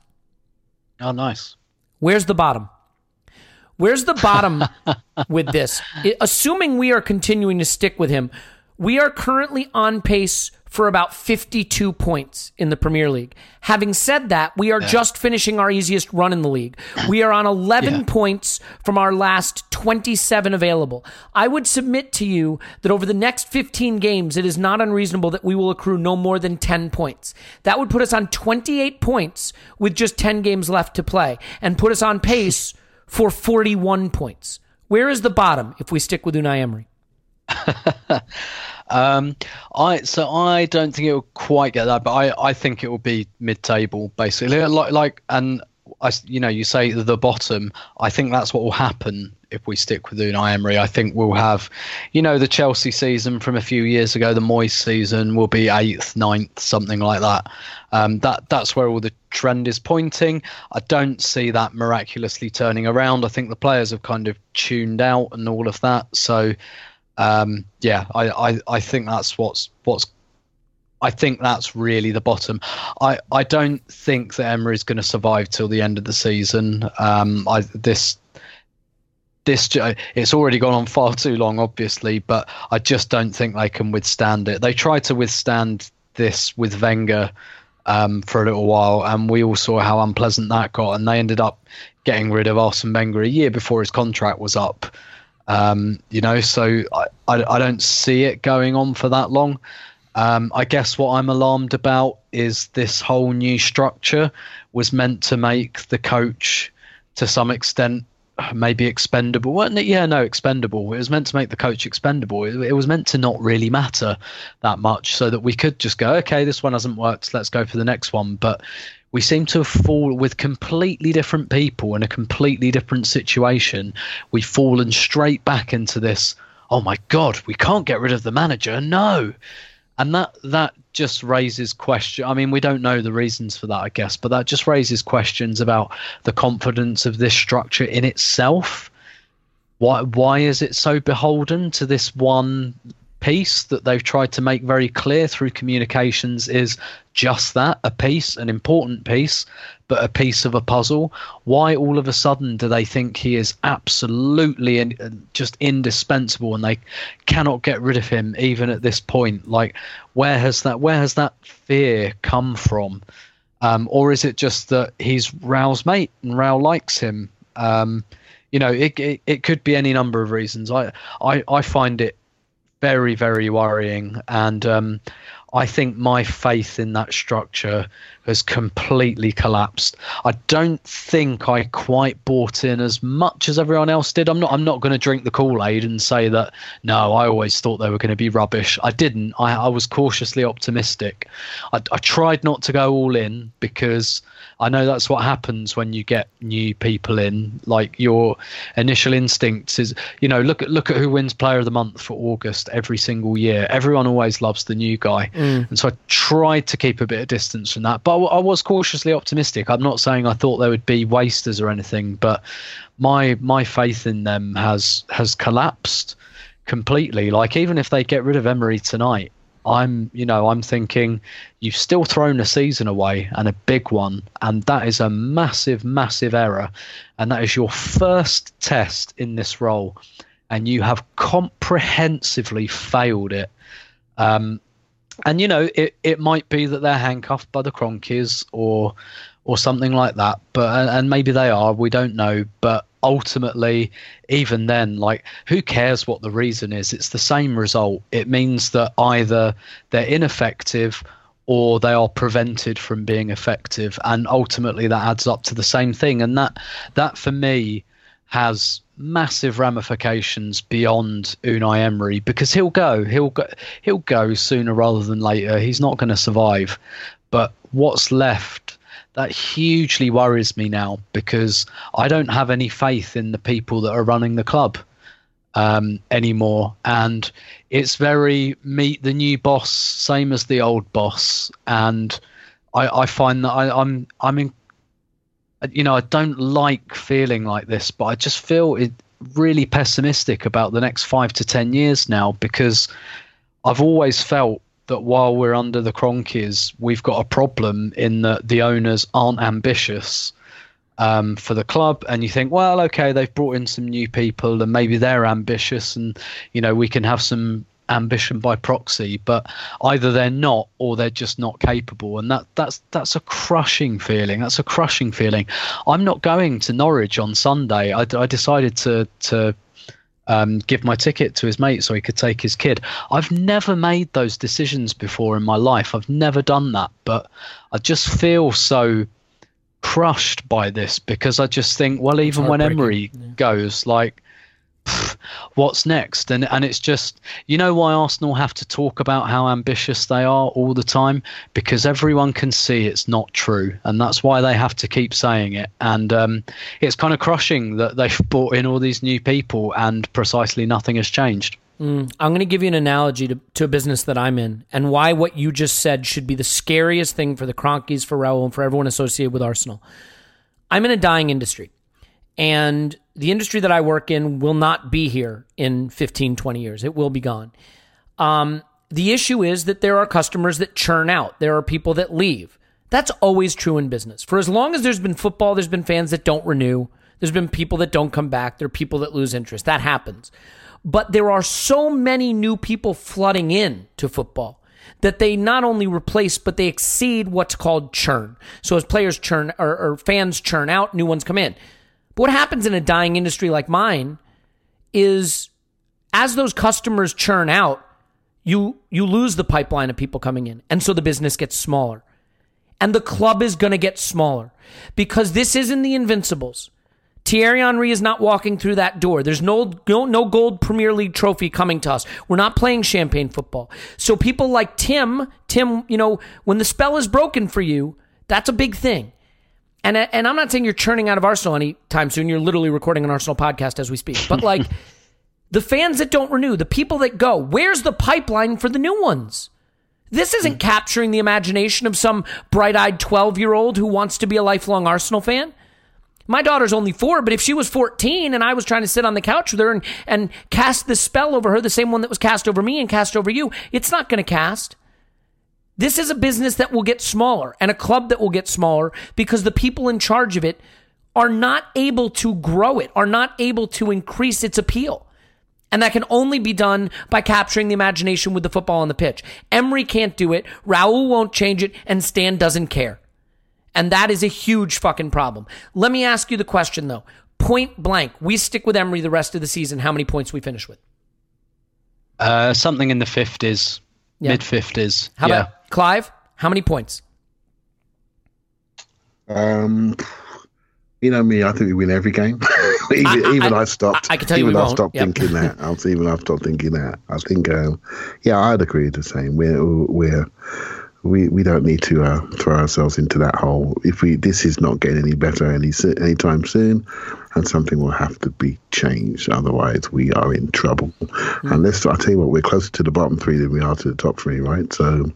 Oh, nice. Where's the bottom? Where's the bottom with this? I- assuming we are continuing to stick with him, we are currently on pace for about 52 points in the Premier League. Having said that, we are just finishing our easiest run in the league. We are on 11 Yeah. points from our last 27 available. I would submit to you that over the next 15 games, it is not unreasonable that we will accrue no more than 10 points. That would put us on 28 points with just 10 games left to play and put us on pace for 41 points. Where is the bottom if we stick with Unai Emery? Um, I so I don't think it will quite get that, but I, I think it will be mid-table basically. Like like and I you know you say the bottom. I think that's what will happen if we stick with Unai Emery. I think we'll have, you know, the Chelsea season from a few years ago, the Moyes season will be eighth, ninth, something like that. Um, that that's where all the trend is pointing. I don't see that miraculously turning around. I think the players have kind of tuned out and all of that. So um, yeah, I, I, I think that's what's what's I think that's really the bottom. I, I don't think that Emery is going to survive till the end of the season. Um, I this this it's already gone on far too long, obviously, but I just don't think they can withstand it. They tried to withstand this with Wenger um, for a little while, and we all saw how unpleasant that got, and they ended up getting rid of Arsene Wenger a year before his contract was up. Um, you know, so I, I, I don't see it going on for that long. Um, I guess what I'm alarmed about is this whole new structure was meant to make the coach, to some extent, maybe expendable. Well, n- yeah, no, expendable. It was meant to make the coach expendable. It, it was meant to not really matter that much, so that we could just go, okay, this one hasn't worked. Let's go for the next one. But we seem to have fallen with completely different people in a completely different situation. We've fallen straight back into this. Oh my God, we can't get rid of the manager. No, and that that just raises question. I mean, we don't know the reasons for that, I guess, but that just raises questions about the confidence of this structure in itself. Why why is it so beholden to this one piece that they've tried to make very clear through communications is just that a piece, an important piece, but a piece of a puzzle. Why all of a sudden do they think he is absolutely uh, just indispensable and they cannot get rid of him even at this point? Like, where has that where has that fear come from? Um, or is it just that he's Raul's mate and Raul likes him? Um, you know, it, it it could be any number of reasons. I I, I find it very very worrying. And um, i think my faith in that structure has completely collapsed i don't think i quite bought in as much as everyone else did i'm not i'm not going to drink the kool-aid and say that no i always thought they were going to be rubbish i didn't i, I was cautiously optimistic I, I tried not to go all in because I know that's what happens when you get new people in. Like your initial instincts is, you know, look at look at who wins Player of the Month for August every single year. Everyone always loves the new guy, mm. and so I tried to keep a bit of distance from that. But I was cautiously optimistic. I'm not saying I thought they would be wasters or anything, but my my faith in them has has collapsed completely. Like even if they get rid of Emery tonight, I'm, you know, I'm thinking you've still thrown a season away and a big one, and that is a massive, massive error, and that is your first test in this role, and you have comprehensively failed it. Um, and you know, it, it might be that they're handcuffed by the Kroenkes or or something like that, but and maybe they are. We don't know, but ultimately, even then, like who cares what the reason is? It's the same result. It means that either they're ineffective or they are prevented from being effective, and ultimately that adds up to the same thing. And that that for me has massive ramifications beyond Unai Emery because he'll go, he'll go, he'll go sooner rather than later. He's not going to survive. But what's left? That hugely worries me now because I don't have any faith in the people that are running the club. um, anymore, and it's very meet the new boss, same as the old boss, and I, I find that I, I'm I'm in, you know I don't like feeling like this, but I just feel it really pessimistic about the next five to ten years now because I've always felt that while we're under the Kroenkes, we've got a problem in that the owners aren't ambitious um, for the club. And you think, well, okay, they've brought in some new people and maybe they're ambitious and, you know, we can have some ambition by proxy but either they're not or they're just not capable and that that's that's a crushing feeling that's a crushing feeling i'm not going to norwich on sunday i, I decided to to um, give my ticket to his mate so he could take his kid. I've never made those decisions before in my life. I've never done that, but I just feel so crushed by this because I just think, well, even when Emery yeah. goes, like, what's next? And and it's just, you know, why Arsenal have to talk about how ambitious they are all the time because everyone can see it's not true, and that's why they have to keep saying it. And um, it's kind of crushing that they've brought in all these new people and precisely nothing has changed. Mm, I'm going to give you an analogy to, to a business that I'm in and why what you just said should be the scariest thing for the Kroenkes, for Raul, and for everyone associated with Arsenal. I'm in a dying industry, and the industry that I work in will not be here in 15, 20 years. It will be gone. Um, the issue is that there are customers that churn out, there are people that leave. That's always true in business. For as long as there's been football, there's been fans that don't renew. There's been people that don't come back. There are people that lose interest. That happens. But there are so many new people flooding in to football that they not only replace, but they exceed what's called churn. So as players churn or, or fans churn out, new ones come in. But what happens in a dying industry like mine is as those customers churn out, you you lose the pipeline of people coming in. And so the business gets smaller. And the club is going to get smaller because this isn't the Invincibles. Thierry Henry is not walking through that door. There's no, no no gold Premier League trophy coming to us. We're not playing champagne football. So people like Tim, Tim, you know, when the spell is broken for you, that's a big thing. And uh, and I'm not saying you're churning out of Arsenal anytime soon. You're literally recording an Arsenal podcast as we speak. But like the fans that don't renew, the people that go, where's the pipeline for the new ones? This isn't mm. capturing the imagination of some bright-eyed 12-year-old who wants to be a lifelong Arsenal fan. My daughter's only four, but if she was 14 and I was trying to sit on the couch with her and, and cast the spell over her, the same one that was cast over me and cast over you, it's not going to cast. This is a business that will get smaller and a club that will get smaller because the people in charge of it are not able to grow it, are not able to increase its appeal. And that can only be done by capturing the imagination with the football on the pitch. Emery can't do it, Raul won't change it, and Stan doesn't care. And that is a huge fucking problem. Let me ask you the question though. Point blank, we stick with Emery the rest of the season. How many points we finish with? Uh, something in the fifties, yeah. mid fifties. How yeah. about Clive? How many points? Um, you know me. I think we win every game. even I, I, even I, stopped. I, can tell you even I stopped yep. thinking that. I'll even I've stopped thinking that. I think, um, yeah, I'd agree with the same. We're we're we, we don't need to uh, throw ourselves into that hole. If we this is not getting any better any anytime soon, and something will have to be changed. Otherwise, we are in trouble. Mm. Unless I tell you what, we're closer to the bottom three than we are to the top three, right? So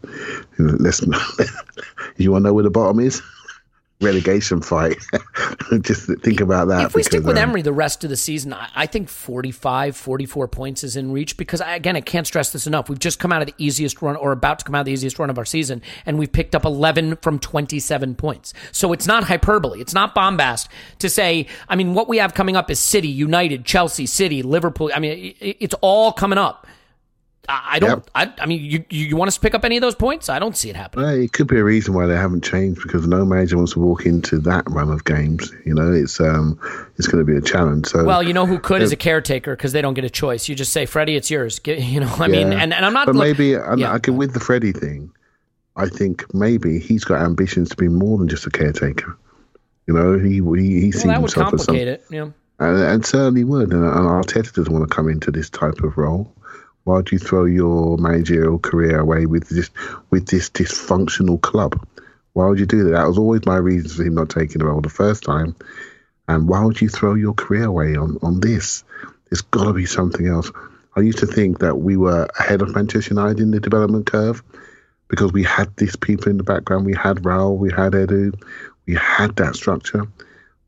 you know, let's. you want to know where the bottom is? Relegation fight. Just think about that. If we stick with um, Emery the rest of the season, I, think 45, 44 points is in reach because, I, again, I can't stress this enough. We've just come out of the easiest run or about to come out of the easiest run of our season, and we've picked up 11 from 27 points. So it's not hyperbole. It's not bombast to say, I mean, what we have coming up is City, United, Chelsea, City, Liverpool. I mean, it, it's all coming up. I don't. Yep. I, I, mean, you you want us to pick up any of those points? I don't see it happening. Well, it could be a reason why they haven't changed because no manager wants to walk into that run of games. You know, it's um, it's going to be a challenge. So, well, you know who could is a caretaker because they don't get a choice. You just say, Freddie, it's yours. Get, you know, I yeah. mean, and, and I'm not. But look, maybe yeah. I can with the Freddie thing. I think maybe he's got ambitions to be more than just a caretaker. You know, he he, he sees well, himself as some, it. Yeah. And, and certainly would. And, and Arteta doesn't want to come into this type of role. Why do you throw your managerial career away with this with this dysfunctional club? Why would you do that? That was always my reason for him not taking the role the first time. And why would you throw your career away on, on this? There's got to be something else. I used to think that we were ahead of Manchester United in the development curve because we had these people in the background. We had Raul, we had Edu, we had that structure.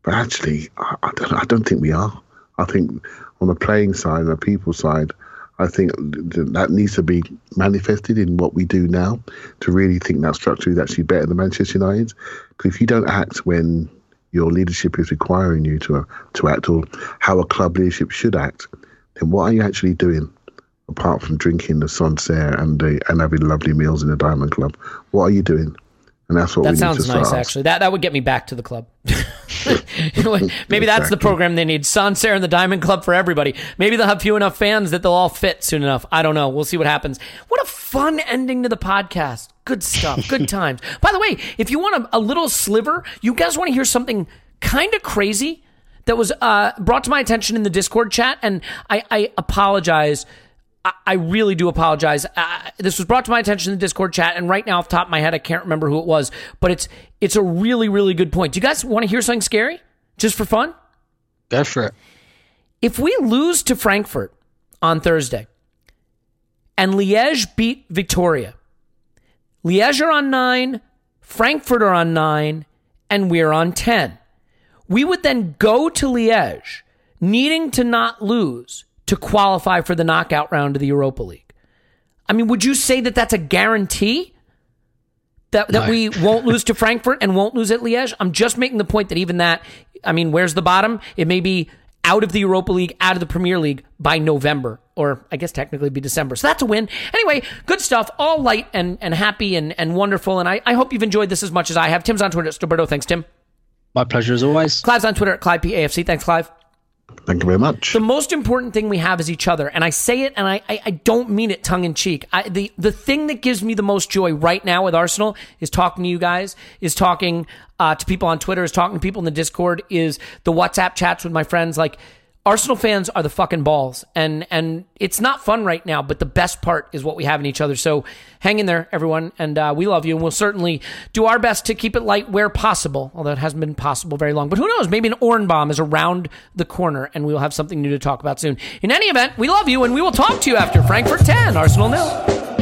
But actually, I, I, don't, I don't think we are. I think on the playing side the people side, I think that needs to be manifested in what we do now to really think that structure is actually better than Manchester United. Because if you don't act when your leadership is requiring you to uh, to act, or how a club leadership should act, then what are you actually doing? Apart from drinking the Sancerre and the, and having lovely meals in the Diamond Club, what are you doing? And that's what that we sounds need to nice, start actually. That that would get me back to the club. Maybe that's the program they need. Sancerre and the Diamond Club for everybody. Maybe they'll have few enough fans that they'll all fit soon enough. I don't know. We'll see what happens. What a fun ending to the podcast. Good stuff. Good times. By the way, if you want a, a little sliver, you guys want to hear something kind of crazy that was uh, brought to my attention in the Discord chat, and I, I apologize. I, I really do apologize. Uh, this was brought to my attention in the Discord chat, and right now, off the top of my head, I can't remember who it was, but it's it's a really really good point. Do you guys want to hear something scary, just for fun? Go for it. If we lose to Frankfurt on Thursday, and Liège beat Victoria, Liège are on nine, Frankfurt are on nine, and we're on ten. We would then go to Liège, needing to not lose to qualify for the knockout round of the Europa League. I mean, would you say that that's a guarantee that that No. we won't lose to Frankfurt and won't lose at Liège? I'm just making the point that even that, I mean, where's the bottom? It may be out of the Europa League, out of the Premier League by November, or I guess technically be December. So that's a win. Anyway, good stuff. All light and, and happy and, and wonderful. And I, I hope you've enjoyed this as much as I have. Tim's on Twitter at Stillberto. Thanks, Tim. My pleasure as always. Clive's on Twitter at Clive PAFC. Thanks, Clive. Thank you very much. The most important thing we have is each other, and I say it, and I, I, I don't mean it tongue in cheek. I, the the thing that gives me the most joy right now with Arsenal is talking to you guys, is talking uh, to people on Twitter, is talking to people in the Discord, is the WhatsApp chats with my friends. Like Arsenal fans are the fucking balls, and and it's not fun right now, but the best part is what we have in each other. So hang in there, everyone, and uh, we love you, and we'll certainly do our best to keep it light where possible. Although it hasn't been possible very long, but who knows? Maybe an Oran bomb is around the corner, and we'll have something new to talk about soon. In any event, we love you, and we will talk to you after Frankfurt ten, Arsenal nil.